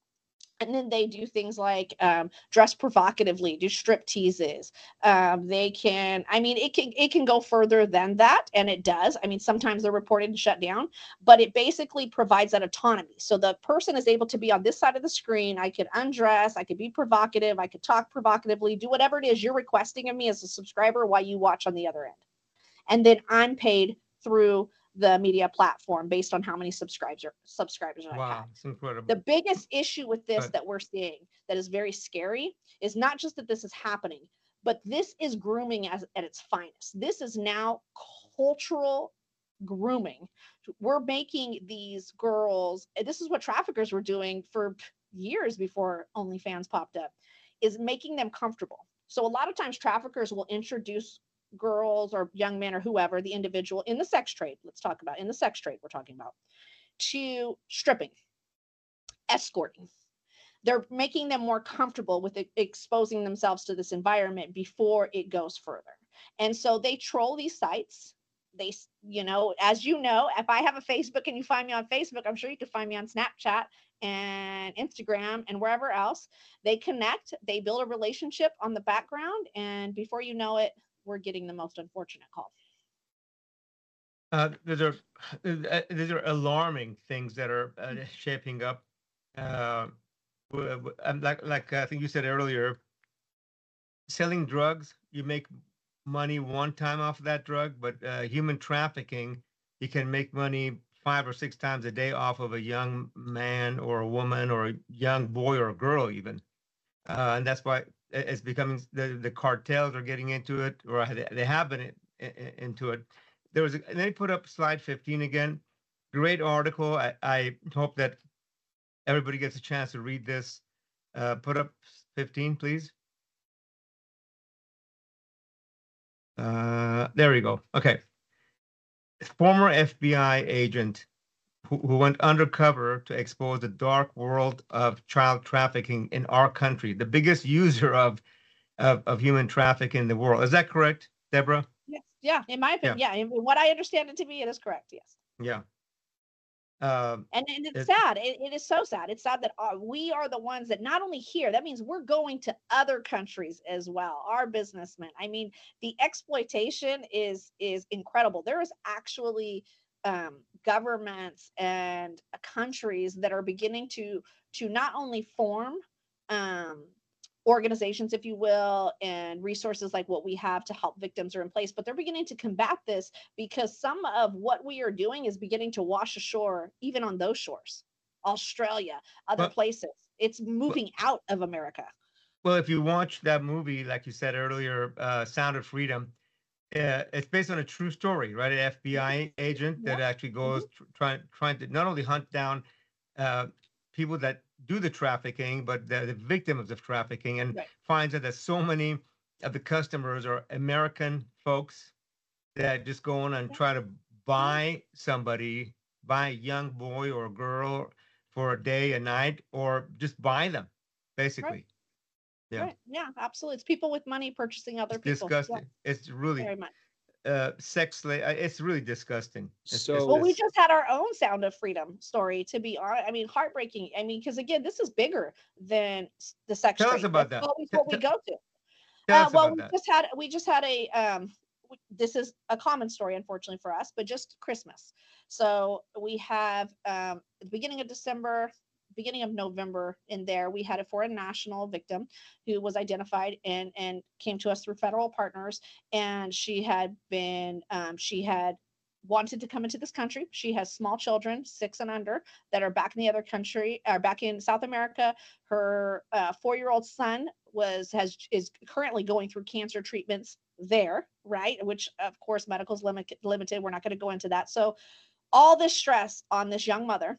and then they do things like um, dress provocatively do strip teases. Um, they can i mean it can it can go further than that and it does. I mean sometimes they're reported and shut down but it basically provides that autonomy. So the person is able to be on this side of the screen. I could undress i could be provocative i could talk provocatively do whatever it is you're requesting of me as a subscriber while you watch on the other end. And then i'm paid through the media platform based on how many subscribers subscribers wow, I have. incredible. The biggest issue with this but, that we're seeing that is very scary is not just that this is happening, but this is grooming as at its finest. This is now cultural grooming. We're making these girls, this is what traffickers were doing for years before OnlyFans popped up, is making them comfortable. So a lot of times traffickers will introduce girls or young men or whoever, the individual in the sex trade, let's talk about in the sex trade, we're talking about, to stripping, escorting. They're making them more comfortable with exposing themselves to this environment before it goes further. And so they troll these sites. They, you know, as you know, if I have a Facebook and you find me on Facebook, I'm sure you can find me on Snapchat and Instagram and wherever else. They connect, they build a relationship on the background, and before you know it, we're getting the most unfortunate calls. Uh, these are uh, these are alarming things that are uh, shaping up. Uh, like like I think you said earlier, selling drugs, you make money one time off of that drug, but uh, human trafficking, you can make money five or six times a day off of a young man or a woman or a young boy or a girl even. Uh, and that's why it's becoming the, the cartels are getting into it or they have been in, in, into it. There was, a, and then put up slide 15 again. Great article. I, I hope that everybody gets a chance to read this. Uh, put up 15, please. Uh, there we go. Okay. Former FBI agent who, who went undercover to expose the dark world of child trafficking in our country, the biggest *laughs* user of, of, of human trafficking in the world. Is that correct, Deborah? Yes. Yeah. In my opinion, yeah. yeah. what I understand it to be, it is correct. Yes. Yeah. Um, and, and it's it, sad. It, it is so sad. It's sad that uh, we are the ones that not only here, that means we're going to other countries as well. Our businessmen. I mean, the exploitation is is incredible. There is actually um, governments and uh, countries that are beginning to to not only form um, organizations, if you will, and resources like what we have to help victims are in place. But they're beginning to combat this because some of what we are doing is beginning to wash ashore, even on those shores, Australia, other places. It's moving out of America. Well, if you watch that movie, like you said earlier, uh, Sound of Freedom, uh, it's based on a true story, right? An FBI agent yeah. that actually goes mm-hmm. tr- trying trying to not only hunt down uh, people that do the trafficking, but the, the victims of trafficking, and right. finds that there's so many of the customers are American folks that just go on and try to buy somebody, buy a young boy or a girl for a day, a night, or just buy them, basically. Right. Yeah. Right. Yeah, absolutely. It's people with money purchasing other it's people. Disgusting. Yeah. It's really very much uh, sex. It's really disgusting. It's, so, it's, well, we just had our own Sound of Freedom story. To be honest, I mean, heartbreaking. I mean, because again, this is bigger than the sex. Tell trade. us about That's that. Always what we go to. Tell uh, well, we that. just had we just had a um. This is a common story, unfortunately for us, but just Christmas. So we have um, at the beginning of December, beginning of November in there, we had a foreign national victim who was identified and, and came to us through federal partners. And she had been, um, she had wanted to come into this country. She has small children, six and under, that are back in the other country, are back in South America. Her uh, four-year-old son was has is currently going through cancer treatments there, right? Which of course medical's limited. Limited. We're not going to go into that. So all this stress on this young mother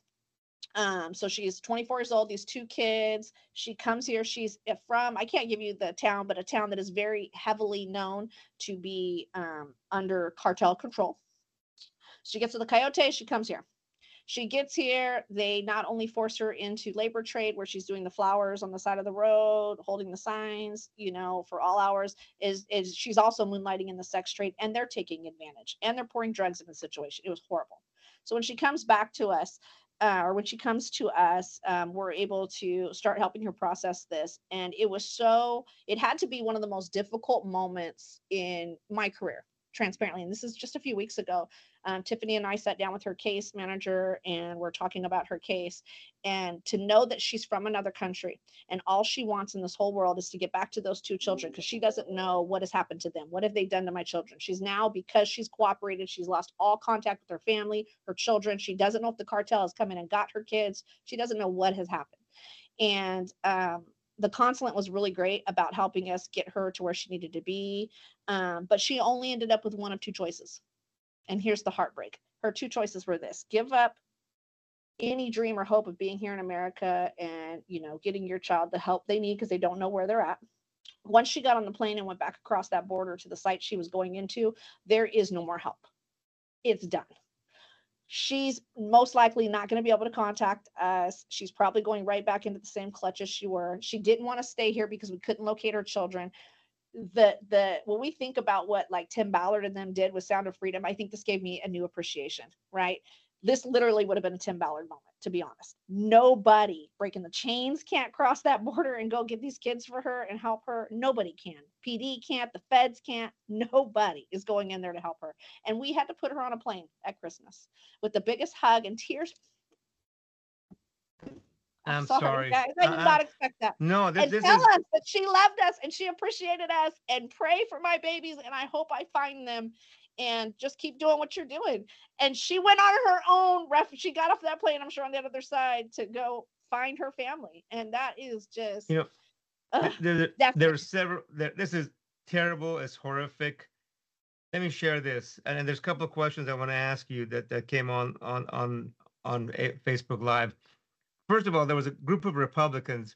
um, so she's 24 years old, these two kids. She comes here. She's from, I can't give you the town, but a town that is very heavily known to be um, under cartel control. She gets to the Coyote, she comes here. She gets here. They not only force her into labor trade where she's doing the flowers on the side of the road, holding the signs, you know, for all hours, is is she's also moonlighting in the sex trade and they're taking advantage and they're pouring drugs in the situation. It was horrible. So when she comes back to us, uh, or when she comes to us, um, we're able to start helping her process this. And it was so, it had to be one of the most difficult moments in my career transparently. And this is just a few weeks ago. Um, Tiffany and I sat down with her case manager and we're talking about her case. And to know that she's from another country and all she wants in this whole world is to get back to those two children because she doesn't know what has happened to them. What have they done to my children? She's now, because she's cooperated, she's lost all contact with her family, her children. She doesn't know if the cartel has come in and got her kids. She doesn't know what has happened. And um, the consulate was really great about helping us get her to where she needed to be. Um, but she only ended up with one of two choices. And here's the heartbreak. Her two choices were this give up any dream or hope of being here in America and, you know, getting your child the help they need because they don't know where they're at. Once she got on the plane and went back across that border to the site she was going into, there is no more help. It's done she's most likely not going to be able to contact us. She's probably going right back into the same clutches she were. She didn't want to stay here because we couldn't locate her children. The the when we think about what like Tim Ballard and them did with Sound of Freedom, I think this gave me a new appreciation, right? this literally would have been a Tim Ballard moment, to be honest. Nobody breaking the chains can't cross that border and go get these kids for her and help her. Nobody can. PD can't, the feds can't. Nobody is going in there to help her. And we had to put her on a plane at Christmas with the biggest hug and tears. I'm, sorry, sorry. guys. I did Uh-uh. not expect that. No, this, and this tell is us that she loved us and she appreciated us and pray for my babies and I hope I find them and just keep doing what you're doing. And she went on her own ref she got off that plane, I'm sure on the other side to go find her family. And that is just You know, Th- there, there- there are several there, this is terrible it's horrific let me share this and, and there's a couple of questions i want to ask you that that came on on on on a- facebook live first of all there was a group of republicans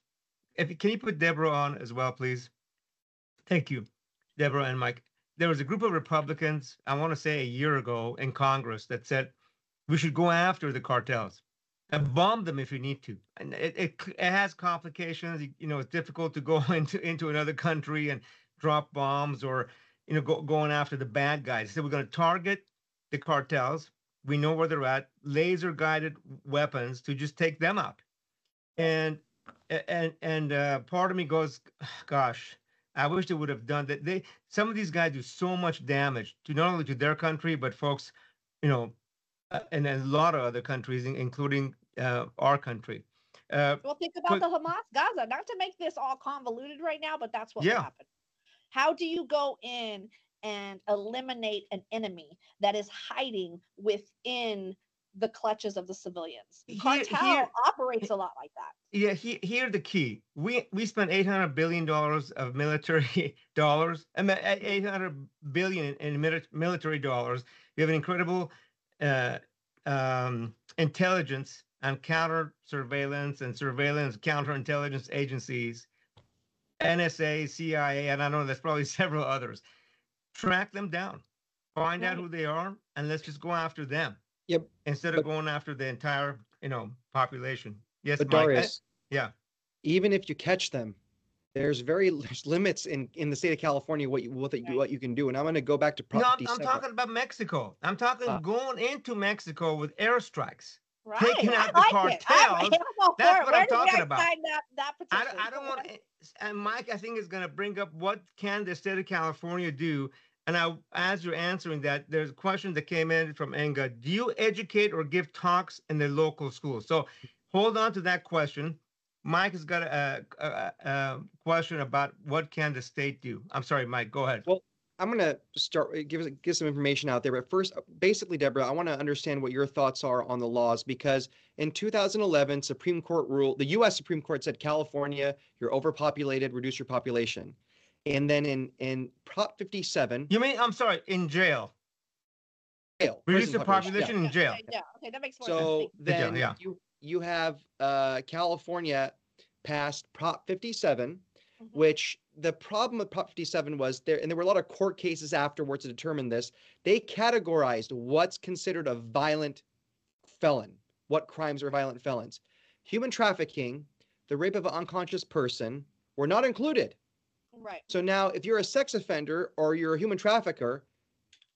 if can you put deborah on as well please thank you deborah and mike there was a group of republicans i want to say a year ago in congress that said we should go after the cartels and bomb them if you need to. And it, it, it has complications. You, know, it's difficult to go *laughs* into into another country and drop bombs or you know go, going after the bad guys. So we're going to target the cartels. We know where they're at. Laser guided weapons to just take them out. And and and uh, part of me goes, gosh, I wish they would have done that. They some of these guys do so much damage to not only to their country but folks, you know, uh, and a lot of other countries, including uh, our country. Uh, Well, think about But- the Hamas Gaza. Not to make this all convoluted right now, but that's what Yeah. happened. How do you go in and eliminate an enemy that is hiding within the clutches of the civilians? Here- Cartel here- operates a lot like that. yeah, he, here the key. We we spent eight hundred billion dollars of military *laughs* dollars. I mean, eight hundred billion in military dollars. We have an incredible uh, um, intelligence and counter surveillance and surveillance counterintelligence agencies, NSA, CIA, and I know there's probably *laughs* several others. Track them down, find out who they are, and let's just go after them. Yep, Instead of going after the entire, you know, population. Yes, But Mike. Uh, Darius, yeah. even if you catch them, there's very *laughs* there's limits in in the state of California what you what, that you, what you can do. And I'm going to go back to Prop No, I'm, I'm talking about Mexico. I'm talking Ah. going into Mexico with airstrikes. Right. Taking I out the like it. I'm, cartels, I'm that's what Where I'm talking about. sign that, that I, petition? don't- I don't want to, and Mike, I think is going to bring up what can the state of California do. And I, as you're answering that, there's a question that came in from Enga. Do you educate or give talks in the local schools? So hold on to that question. Mike has got a, a, a, question about what can the state do. I'm sorry, Mike. Go ahead. Well, I'm going to start give us- give some information out there. But first, basically, Deborah, I want to understand what your thoughts are on the laws because in 2011, Supreme Court rule, the U.S. Supreme Court said California, you're overpopulated, reduce your population. And then in in Prop 57, You mean I'm sorry, in jail? jail, Reduce the population, yeah. in jail. Okay, yeah, okay, that makes more sense. So Thank you. Then yeah. you you have uh, California passed Prop 57, Mhm. which the problem with Prop 57 was there, and there were a lot of court cases afterwards to determine this. They categorized what's considered a violent felon, what crimes are violent felons. Human trafficking, the rape of an unconscious person were not included. Right. So now, if you're a sex offender or you're a human trafficker,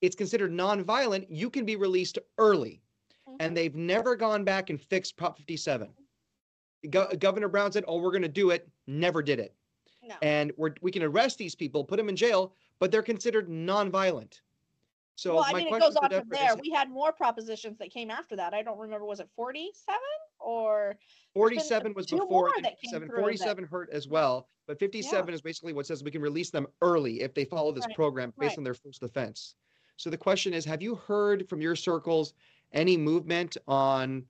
it's considered non-violent. You can be released early Mhm. and they've never gone back and fixed Prop 57. Go- Governor Brown said, "Oh, we're going to do it." Never did it, no. and we're we can arrest these people, put them in jail, but they're considered non-violent. So well, I my mean, it question goes on from there. is, We had more propositions that came after that. I don't remember. Was it 47 or? 47 was before more the that came 57. 47 hurt as well, but 57 is basically what says we can release them early if they follow this Right, program based right. on their first offense. So the question is, have you heard from your circles any movement on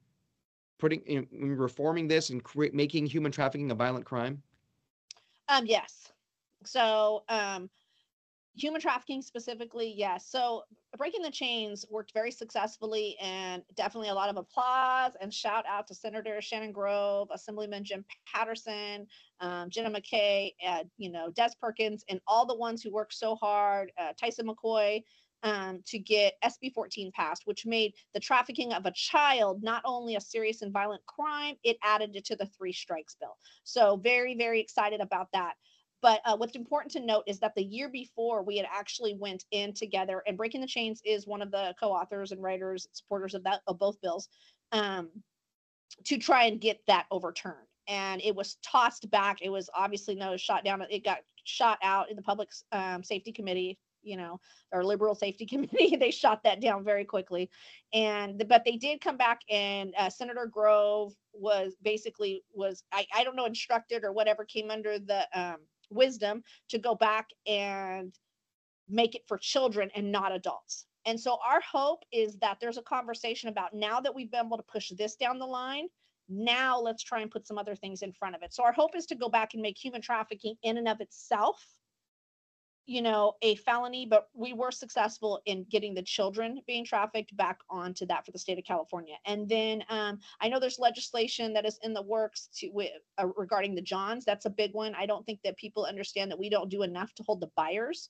putting in, in reforming this and cre- making human trafficking a violent crime? Um, yes. So, um, human trafficking specifically, yes. So, breaking the chains worked very successfully, and definitely a lot of applause and shout out to Senator Shannon Grove, Assemblyman Jim Patterson, um, Jenna McKay, uh, you know, Des Perkins, and all the ones who worked so hard, uh, Tyson McCoy. Um, to get SB 14 passed, which made the trafficking of a child not only a serious and violent crime, it added it to the three strikes bill. So, very, very excited about that. But uh, what's important to note is that the year before we had actually went in together, and Breaking the Chains is one of the co-authors and writers, supporters of that of both bills, um, to try and get that overturned. And it was tossed back. It was obviously no shot down. It got shot out in the public um, safety committee you know, our liberal safety *laughs* committee, they shot that down very quickly. And, but they did come back and uh, Senator Grove was basically was, I, I don't know, instructed or whatever came under the um, wisdom to go back and make it for children and not adults. And so our hope is that there's a conversation about now that we've been able to push this down the line, now let's try and put some other things in front of it. So our hope is to go back and make human trafficking in and of itself, you know, a felony, but we were successful in getting the children being trafficked back onto that for the state of California. And then um, I know there's legislation that is in the works to with, uh, regarding the Johns. That's a big one. I don't think that people understand that we don't do enough to hold the buyers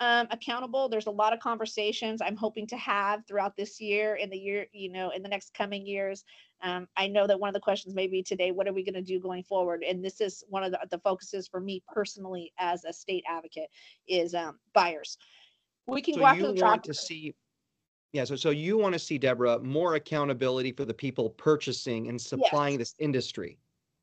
um, accountable. There's a lot of conversations I'm hoping to have throughout this year, in the year, you know, in the next coming years. Um, I know that one of the questions may be today, what are we going to do going forward? And this is one of the, the focuses for me personally as a state advocate is um, buyers. We can So go after you the want to see, yeah, so, so you want to see, Deborah, more accountability for the people purchasing and supplying this industry.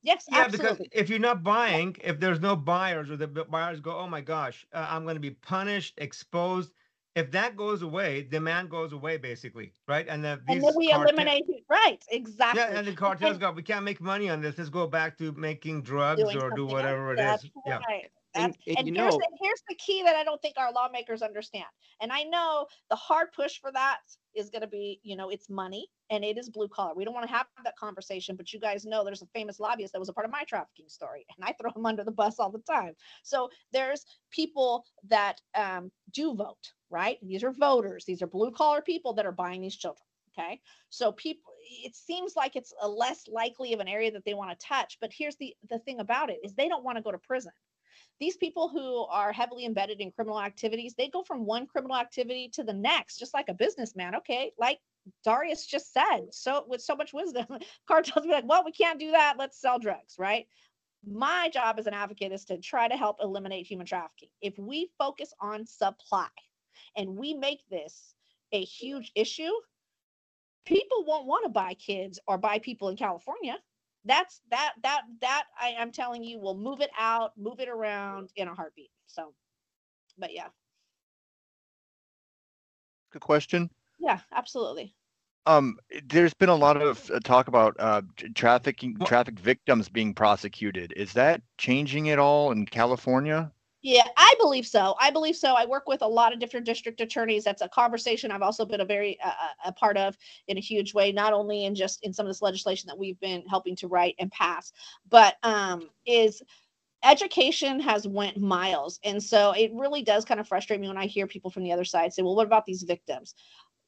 Yes, Yeah, because if you're not buying, if there's no buyers or the buyers go, oh my gosh, uh, I'm going to be punished, exposed. If that goes away, demand goes away basically, right? And the, And then we eliminate, right, exactly. Yeah, and the cartels And- go, we can't make money on this. Let's go back to making drugs or do else. whatever it That's is. Yeah. right. And- That's- and and you here's know- the, here's the key that I don't think our lawmakers understand. And I know the hard push for that is going to be, you know, it's money and it is blue collar. We don't want to have that conversation, but you guys know there's a famous lobbyist that was a part of my trafficking story, and I throw *laughs* him under the bus all the time. So there's people that um, do vote, right? These are voters. These are blue collar people that are buying these children. Okay, so people, it seems like it's a less likely of an area that they want to touch. But here's the the thing about it is they don't want to go to prison these people who are heavily embedded in criminal activities, they go from one criminal activity to the next, just like a businessman. Okay, like Darius just said, so with so much wisdom, *laughs* cartels be like, well, we can't do that. Let's sell drugs, right? My job as an advocate is to try to help eliminate human trafficking. If we focus on supply and we make this a huge issue, people won't want to buy kids or buy people in California that's that that that I, I'm telling you will move it out, move it around in a heartbeat. So, but yeah, Good question. yeah, absolutely. Um, there's been a lot of uh, talk about uh, trafficking, Well- traffic victims being prosecuted. Is that changing at all in California? Yeah, I believe so. I believe so. I work with a lot of different district attorneys. That's a conversation I've also been a very uh, a part of in a huge way, not only in just in some of this legislation that we've been helping to write and pass, but um, is education has went miles, and so it really does kind of frustrate me when I hear people from the other side say, "Well, what about these victims?"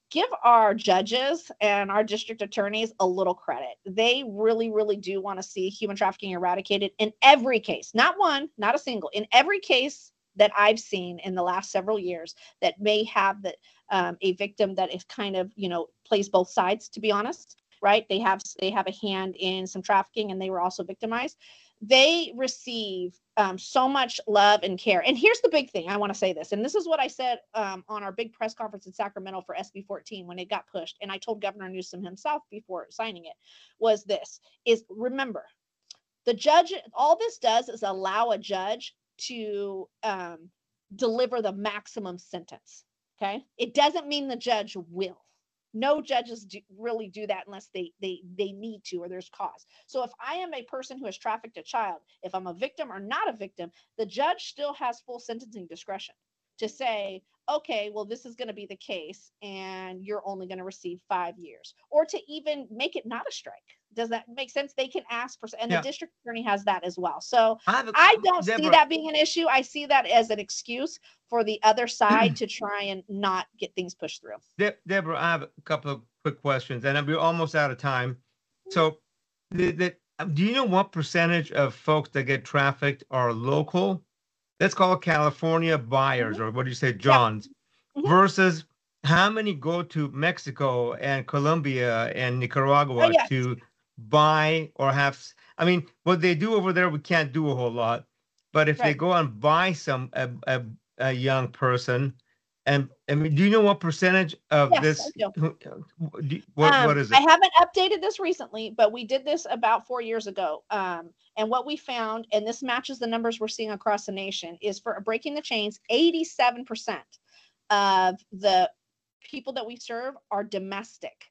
Give our judges and our district attorneys a little credit. They really, really do want to see human trafficking eradicated in every case, not one, not a single, in every case that I've seen in the last several years that may have the, um, a victim that is kind of, you know, plays both sides, to be honest, right? They have they have a hand in some trafficking and they were also victimized. They receive um, so much love and care. And here's the big thing I want to say this, and this is what I said um, on our big press conference in Sacramento for SB 14 when it got pushed. And I told Governor Newsom himself before signing it was this is remember, the judge, all this does is allow a judge to um, deliver the maximum sentence. Okay. It doesn't mean the judge will no judges do, really do that unless they they they need to or there's cause. So if i am a person who has trafficked a child if i'm a victim or not a victim the judge still has full sentencing discretion to say okay well this is going to be the case and you're only going to receive five years or to even make it not a strike does that make sense they can ask for and Yeah. the district attorney has that as well so I, a- I don't see that being an issue. I see that as an excuse for the other *clears throat* side to try and not get things pushed through. De- Deborah, I have a couple of quick questions, and we're almost out of time. So, the, the, um, do you know what percentage of folks that get trafficked are local? Let's call California buyers, or what do you say, Johns, Mhm. versus how many go to Mexico and Colombia and Nicaragua Oh, yes. to buy or have? I mean, what they do over there, we can't do a whole lot. But if they go and buy some a, a, a young person, and I mean, do you know what percentage of Yes, this? do. do- What, Um, what is it? I haven't updated this recently, but we did this about four years ago. Um, and what we found, and this matches the numbers we're seeing across the nation, is for breaking the chains, 87% of the people that we serve are domestic.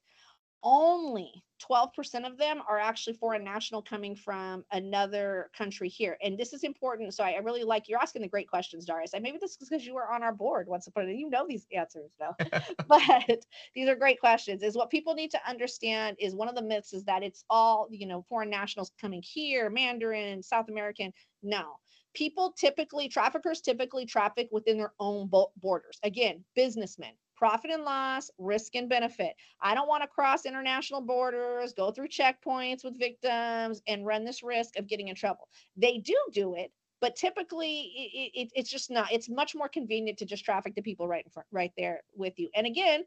Only 12% of them are actually foreign national coming from another country here. And this is important. So I, I really like you're asking the great questions, Darius. And maybe this is because you were on our board once upon a time. You know these answers now. *laughs* *laughs* but these are great questions. Is what people need to understand is one of the myths is that it's all, you know, foreign nationals coming here, Mandarin, South American. No. People typically, traffickers typically traffic within their own borders. Again, businessmen, profit and loss, risk and benefit. I don't want to cross international borders, go through checkpoints with victims, and run this risk of getting in trouble. They do do it, but typically it, it, it's just not. It's much more convenient to just traffic the people right in front, right there with you. And again,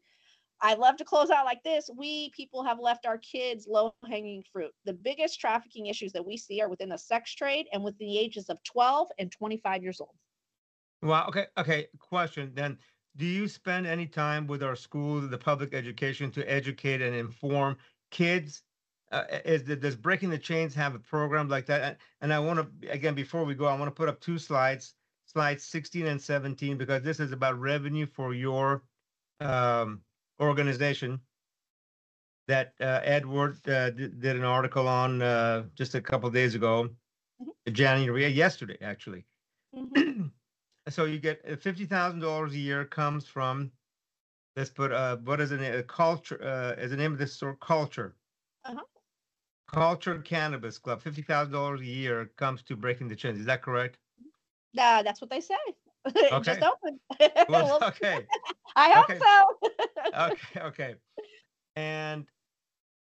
I love to close out like this. We people have left our kids low hanging fruit. The biggest trafficking issues that we see are within the sex trade and within the ages of 12 and 25 years old. Well, okay, okay. Question then do you spend any time with our school, the public education, to educate and inform kids? Uh, is the, does Breaking the Chains have a program like that? And, and I want to again before we go, I want to put up two slides, slides 16 and 17, because this is about revenue for your um, organization. That uh, Edward uh, did, did, an article on uh, just a couple days ago, mm-hmm. January yesterday actually. Mm-hmm. *clears throat* so you get uh, fifty thousand dollars a year comes from let's put uh what is it a culture uh is the name of this store? Culture. Uh-huh. culture cannabis club fifty thousand dollars a year comes to breaking the chains. Is that correct? Uh, that's what they say. *laughs* Okay. just open *laughs* well, okay. *laughs* I hope okay. so. Okay okay. And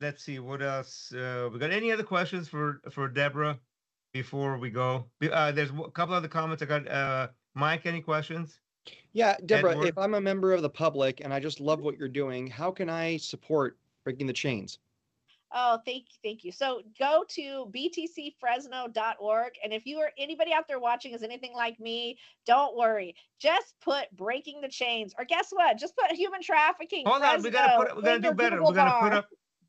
let's see what else uh we got any other questions for for deborah before we go? Uh there's a couple other comments i got uh Mike, any questions? Yeah, Deborah, Edward? if I'm a member of the public and I just love what you're doing, how can I support Breaking the Chains? Oh, thank you, thank you. So go to btcfresno.org, and if you are anybody out there watching is anything like me, don't worry. Just put breaking the chains, or guess what? Just put human trafficking. Hold Fresno on, we gotta put. We're gonna do better. We're gonna bar. put up.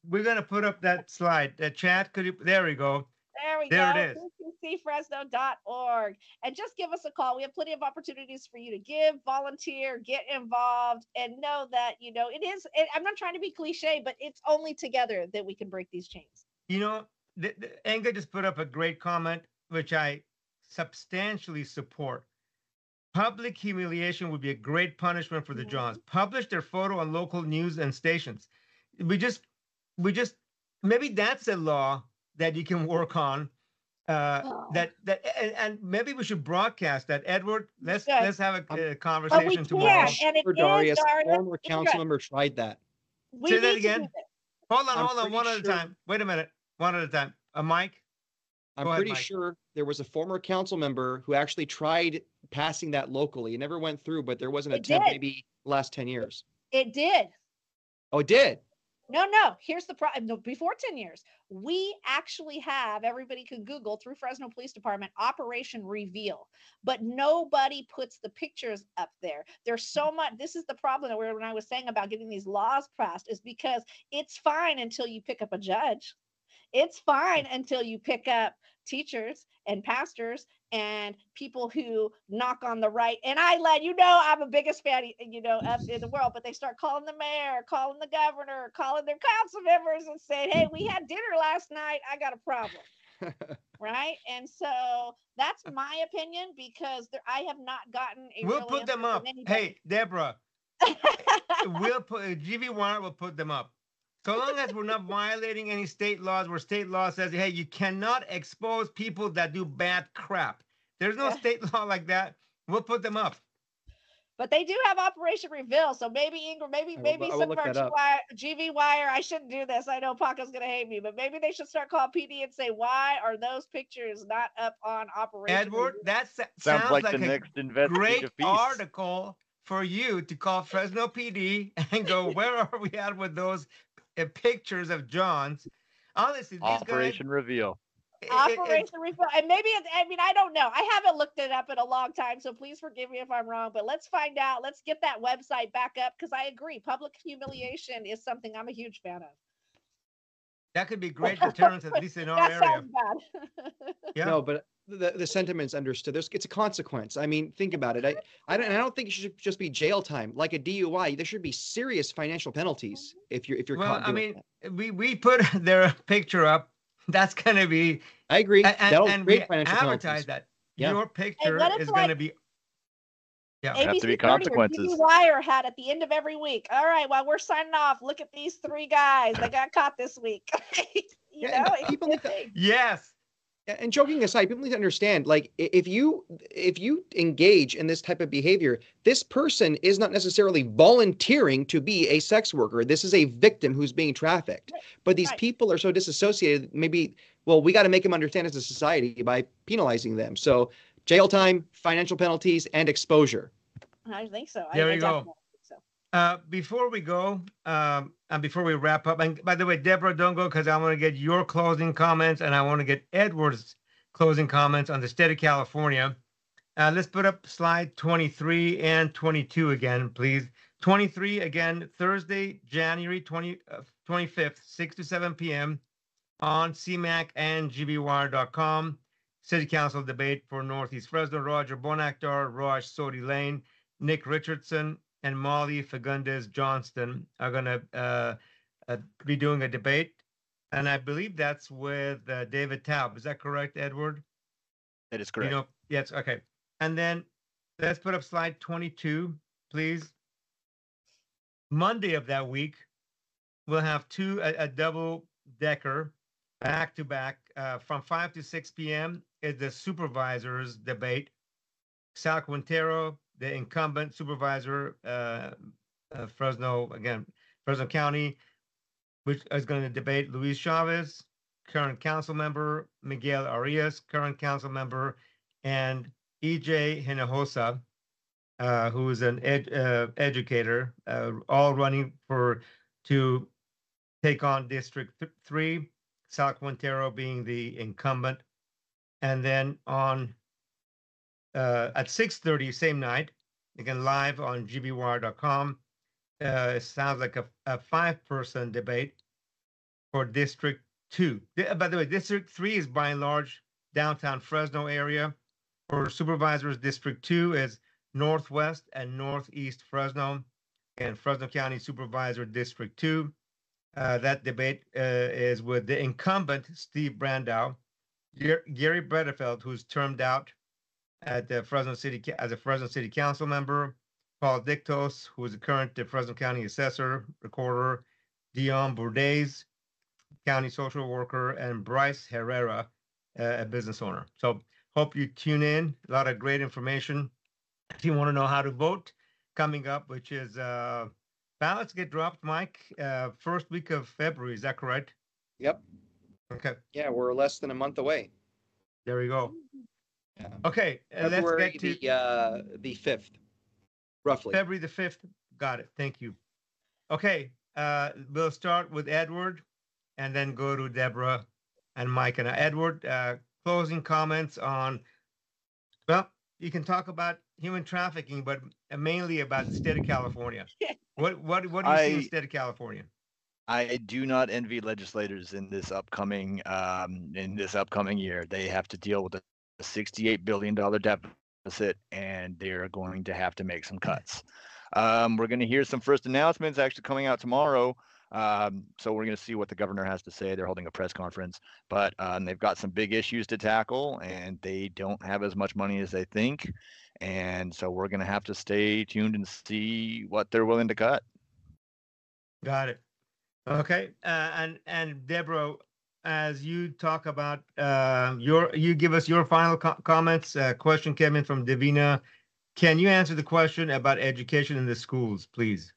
We're gonna put up that slide. That chat. Could you? There we go. There we there go. There it is btcfresno.org and just give us a call. We have plenty of opportunities for you to give, volunteer, get involved, and know that, you know, it is, it, I'm not trying to be cliche, but it's only together that we can break these chains. You know, the, the, Enga just put up a great comment, which I substantially support. Public humiliation would be a great punishment for the mm-hmm. Johns. Publish their photo on local news and stations. We just, we just, maybe that's a law that you can work on uh, oh. that that and, and, maybe we should broadcast that. Edward let's let's have a, a conversation tomorrow. And it Darius, former council member tried that. We say that again. hold on I'm hold on one sure, at a time. Wait a minute one at a time. A uh, mike i'm pretty mike. sure there was a former council member who actually tried passing that locally. It never went through but there was an it attempt did. maybe last 10 years. It did. Oh it did no, no. Here's the problem. No, before 10 years, we actually have everybody can Google through Fresno Police Department Operation Reveal, but nobody puts the pictures up there. There's so mm. much. This is the problem that we when I was saying about getting these laws passed, is because it's fine until you pick up a judge. It's fine mm. until you pick up teachers and pastors and people who knock on the right. And I let you know I'm a biggest fan, you know, in the world. But they start calling the mayor, calling the governor, calling their council members, and saying, "Hey, we had dinner last night. I got a problem." *laughs* right and so that's my opinion because there, i have not gotten a we'll put them up hey deborah we'll put uh, gv warner will put them up so long as we're not *laughs* violating any state laws where state law says, hey, you cannot expose people that do bad crap. There's no state *laughs* law like that. We'll put them up. But they do have Operation Reveal, so maybe Ingram, maybe maybe some of our GV wire. I shouldn't do this. I know Paco's gonna hate me, but maybe they should start calling PD and say, why are those pictures not up on Operation? Edward, Reveal? that sounds, sounds like, like the next investigative great piece. article for you to call Fresno PD *laughs* and go, where *laughs* are we at with those uh, pictures of John's. Honestly, Operation guys, Reveal. Operation *laughs* Reveal, and maybe it's. I mean, I don't know. I haven't looked it up in a long time, so please forgive me if I'm wrong. But let's find out. Let's get that website back up because I agree. Public humiliation is something I'm a huge fan of. That could be *laughs* great deterrence, at least in our That area. sounds bad. *laughs* Yeah. No, but the, the sentiment's understood. There's, it's a consequence. I mean, think about it. I, I don't, I don't think it should just be jail time. Like a DUI, there should be serious financial penalties mm-hmm. if you're, if you're Well, caught I mean, that. we, we put their picture up. *laughs* That's gonna be, I agree. a- and, That'll and we financial advertise that. Yeah. Your picture what is like, gonna be, Yeah, Have to be ABC 30 or consequences. GV Wire had at the end of every week. All right, while we're signing off, look at these three guys that got caught this week. *laughs* you Yeah, know, people could need yes, Yeah, and joking aside, people need to understand, like if you if you engage in this type of behavior, this person is not necessarily volunteering to be a sex worker. This is a victim who's being trafficked. Right, But these right. people are so disassociated. Maybe, well, we got to make them understand as a society by penalizing them. So jail time, financial penalties, and exposure. I think so. I- There I you go. definitely think So. Uh, before we go, um, and before we wrap up, and by the way, Deborah, don't go because I want to get your closing comments and I want to get Edward's closing comments on the state of California. Uh, let's put up slide 23 and 22 again, please. 23 again, Thursday, January 20, uh, 25th, 6 to 7 p.m. on CMAC and GVWire.com. City Council debate for Northeast Fresno, Roger Bonakdar, Raj Sodhi-Layne, Nick Richardson, and Molly Fagundes Johnston are going to uh, uh, be doing a debate. And I believe that's with uh, David Taub. Is that correct, Edward? That is correct. You know, yes, okay. And then let's put up slide 22, please. Monday of that week, we'll have two, a, a double decker back to back uh, from 5 to 6 p.m. is the supervisors debate. Sal Quintero, the incumbent supervisor, uh, uh, Fresno, again, Fresno County, which is going to debate Luis Chavez, current council member, Miguel Arias, current council member, and EJ Hinojosa, uh, who is an ed, uh, educator, uh, all running for to take on District th- Three. Sal Quintero being the incumbent, and then on uh, at 6:30 same night, again live on gvwire.com. Uh, it sounds like a, a five-person debate for District Two. Th- By the way, District Three is by and large downtown Fresno area. For supervisors, District Two is Northwest and Northeast Fresno, and Fresno County Supervisor District Two. Uh, that debate uh, is with the incumbent Steve Brandau, Garry Bredefeld, who's termed out at the Fresno City as a Fresno City Council member, Paul Dictos, who is the current Fresno County Assessor, Recorder, Dion Bourdais, County Social Worker, and Bryce Herrera, uh, a business owner. So hope you tune in. A lot of great information. If you want to know how to vote, coming up, which is uh, ballots get dropped, Mike, uh, first week of February. Is that correct? Yep. Okay, Yeah, we're less than a month away. there we go. Yeah. Okay, uh, let's get to the uh, the fifth, roughly. February the fifth. Got it. Thank you. Okay, uh, we'll start with Edward, and then go to Deborah and Mike and I. Edward, uh, closing comments on. Well, you can talk about human trafficking, but mainly about the state of California. *laughs* What what what do you see in the state of California? I do not envy legislators in this upcoming um, in this upcoming year. They have to deal with a sixty-eight billion dollar deficit, and they're going to have to make some cuts. Um, we're going to hear some first announcements actually coming out tomorrow. Um, so we're going to see what the governor has to say. They're holding a press conference, but um, they've got some big issues to tackle, and they don't have as much money as they think. And so we're going to have to stay tuned and see what they're willing to cut. Got it. Okay, uh, and and Deborah, as you talk about uh, your, you give us your final co- comments. Uh, question came in from Davina. Can you answer the question about education in the schools, please?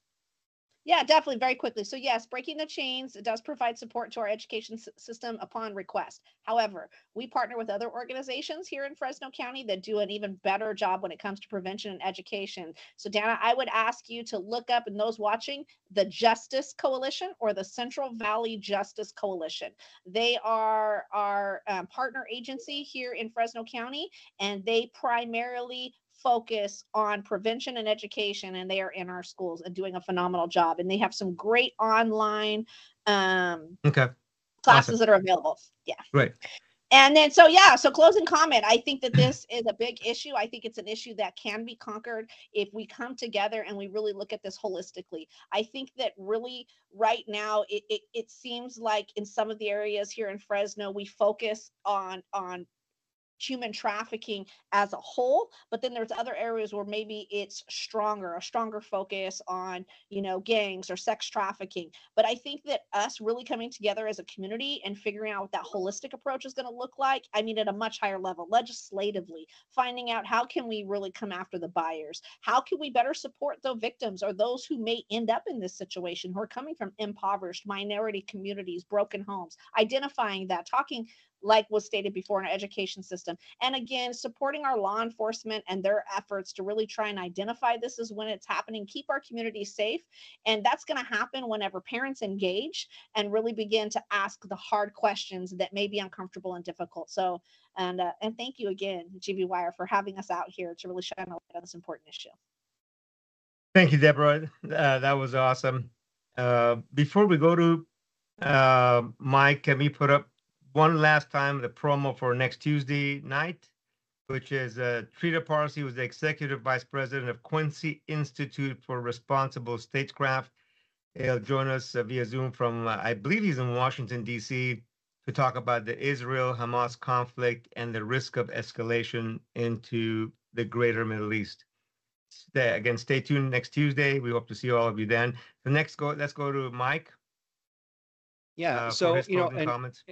Yeah, definitely. Very quickly. So yes, breaking the chains does provide support to our education system upon request. However, we partner with other organizations here in Fresno County that do an even better job when it comes to prevention and education. So Dana, I would ask you to look up and those watching the Justice Coalition or the Central Valley Justice Coalition. They are our um, partner agency here in Fresno County, and they primarily focus on prevention and education and they are in our schools and doing a phenomenal job and they have some great online um, Okay. classes Awesome. that are available. Yeah. Right. And then, so yeah, so closing comment. I think that this is a big issue. I think it's an issue that can be conquered if we come together and we really look at this holistically. I think that really right now it, it, it seems like in some of the areas here in Fresno, we focus on on human trafficking as a whole but then there's other areas where maybe it's stronger a stronger focus on you know gangs or sex trafficking. But i think that us really coming together as a community and figuring out what that holistic approach is going to look like i mean at a much higher level legislatively finding out how can we really come after the buyers? How can we better support the victims or those who may end up in this situation who are coming from impoverished minority communities broken homes? Identifying that talking like was stated before in our education system. And again, supporting our law enforcement and their efforts to really try and identify this is when it's happening, keep our community safe. And that's going to happen whenever parents engage and really begin to ask the hard questions that may be uncomfortable and difficult. So, and uh, and thank you again, GV Wire, for having us out here to really shine a light on this important issue. Thank you, Deborah. Uh, that was awesome. Uh, before we go to uh, Mike, can we put up one last time the promo for next Tuesday night, which is uh, Trita Parsi, who's the executive vice president of Quincy Institute for Responsible Statecraft. He'll join us uh, via Zoom from, uh, I believe he's in Washington, D.C., to talk about the Israel Hamas conflict and the risk of escalation into the greater Middle East. Stay, again, stay tuned next Tuesday. We hope to see all of you then. The next go, let's go to Mike. Yeah. uh, so, you know, and comments.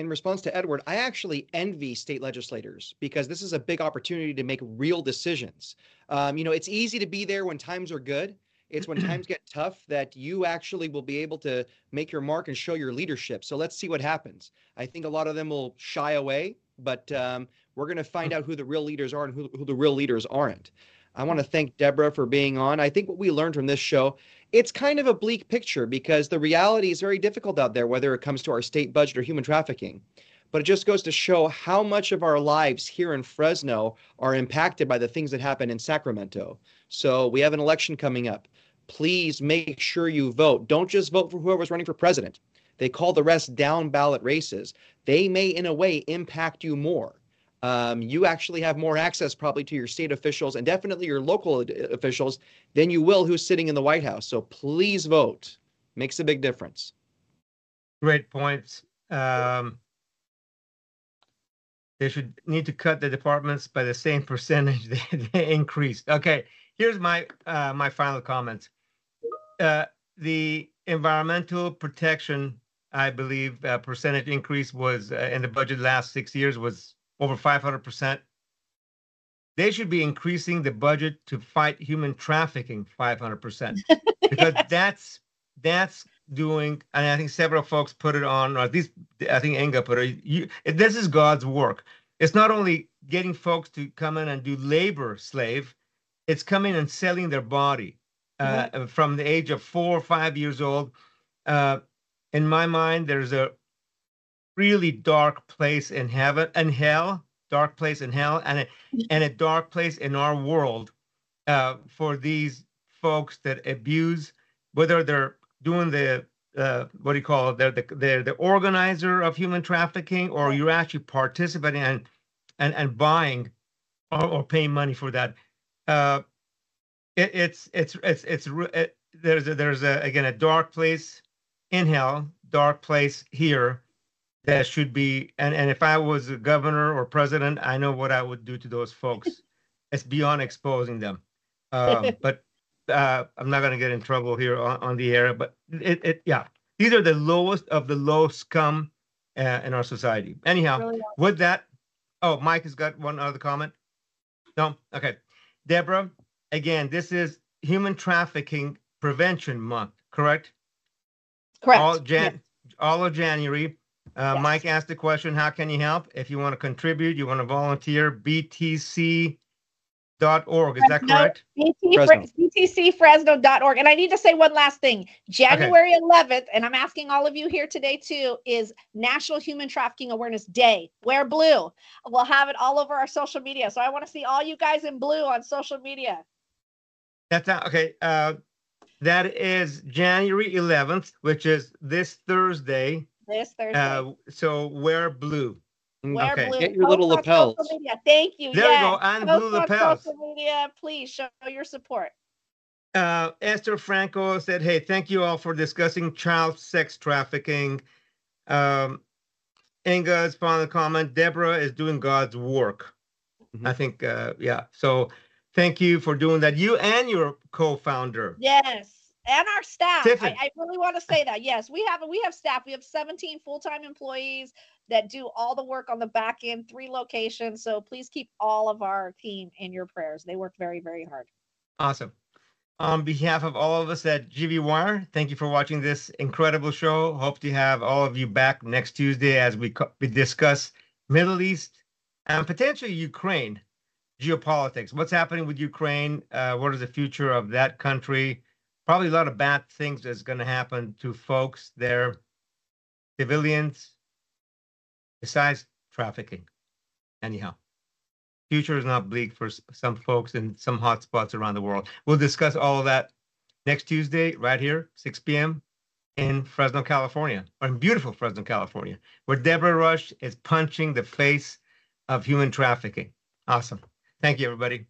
In response to Edward, I actually envy state legislators because this is a big opportunity to make real decisions. Um, you know, it's easy to be there when times are good. It's when times get tough that you actually will be able to make your mark and show your leadership. So let's see what happens. I think a lot of them will shy away, but um, we're going to find out who the real leaders are and who, who the real leaders aren't. I want to thank Deborah for being on. I think what we learned from this show, it's kind of a bleak picture because the reality is very difficult out there, whether it comes to our state budget or human trafficking. But it just goes to show how much of our lives here in Fresno are impacted by the things that happen in Sacramento. So we have an election coming up. Please make sure you vote. Don't just vote for whoever's running for president. They call the rest down ballot races. They may, in a way, impact you more. Um, you actually have more access probably to your state officials and definitely your local officials than you will who's sitting in the White House. So please vote. Makes a big difference. Great points. Um, they should need to cut the departments by the same percentage *laughs* they, they increased. Okay, here's my uh, my final comments. Uh, the environmental protection, I believe, uh, percentage increase was uh, in the budget last six years was over 500 percent. They should be increasing the budget to fight human trafficking 500 percent *laughs* because that's that's doing, and I think several folks put it on, or at least I think Inga put it. You, this is God's work. It's not only getting folks to come in and do labor slave, it's coming and selling their body uh, from the age of four or five years old. Uh, in my mind, there's a really dark place in heaven and hell, dark place in hell, and a, and a dark place in our world uh, for these folks that abuse, whether they're doing the uh, what do you call it? They're the they're the organizer of human trafficking, or you're actually participating and and and buying or, or paying money for that. Uh, it, it's it's it's it's it, there's a, there's a again a dark place in hell, dark place here that should be and and if I was a governor or president, I know what I would do to those folks. *laughs* it's beyond exposing them. Um, *laughs* but uh, I'm not going to get in trouble here on, on the air, but it, it, yeah, these are the lowest of the low scum uh, in our society. Anyhow, Really with that, oh, Mike has got one other comment. No, okay, Deborah. Again, this is Human Trafficking Prevention Month, correct? Correct. All Jan, all of January. Uh, Yes. Mike asked the question, how can you help? If you want to contribute, you want to volunteer, btc.org, is that correct? BT Fresno. btcfresno.org. And I need to say one last thing. January 11th, and I'm asking all of you here today too, is National Human Trafficking Awareness Day. Wear blue. We'll have it all over our social media. So I want to see all you guys in blue on social media. That's not, okay. Uh, that is January 11th, which is this Thursday. This Thursday. Uh, so wear blue. Wear okay. blue. Get your little Post on social lapels. media. Thank you. There yes. you go. And Post blue lapels. social media. Please show your support. Uh, Esther Franco said, "Hey, thank you all for discussing child sex trafficking." Um, Inga's final comment: Deborah is doing God's work. Mhm. I think, uh, yeah. So, thank you for doing that. You and your co-founder. Yes, and our staff. I, I really want to say that. Yes, we have we have staff. We have 17 full-time employees that do all the work on the back end, three locations. So please keep all of our team in your prayers. They work very, very hard. Awesome. On behalf of all of us at GV Wire, thank you for watching this incredible show. Hope to have all of you back next Tuesday as we, we discuss Middle East and potentially Ukraine geopolitics. What's happening with Ukraine? Uh, what is the future of that country? Probably a lot of bad things that's going to happen to folks there, civilians, besides trafficking. Anyhow future is not bleak for some folks in some hot spots around the world. We'll discuss all of that next Tuesday, right here, 6 p.m. in Fresno, California, or in beautiful Fresno, California, where Deborah Rush is punching the face of human trafficking. Awesome. Thank you, everybody.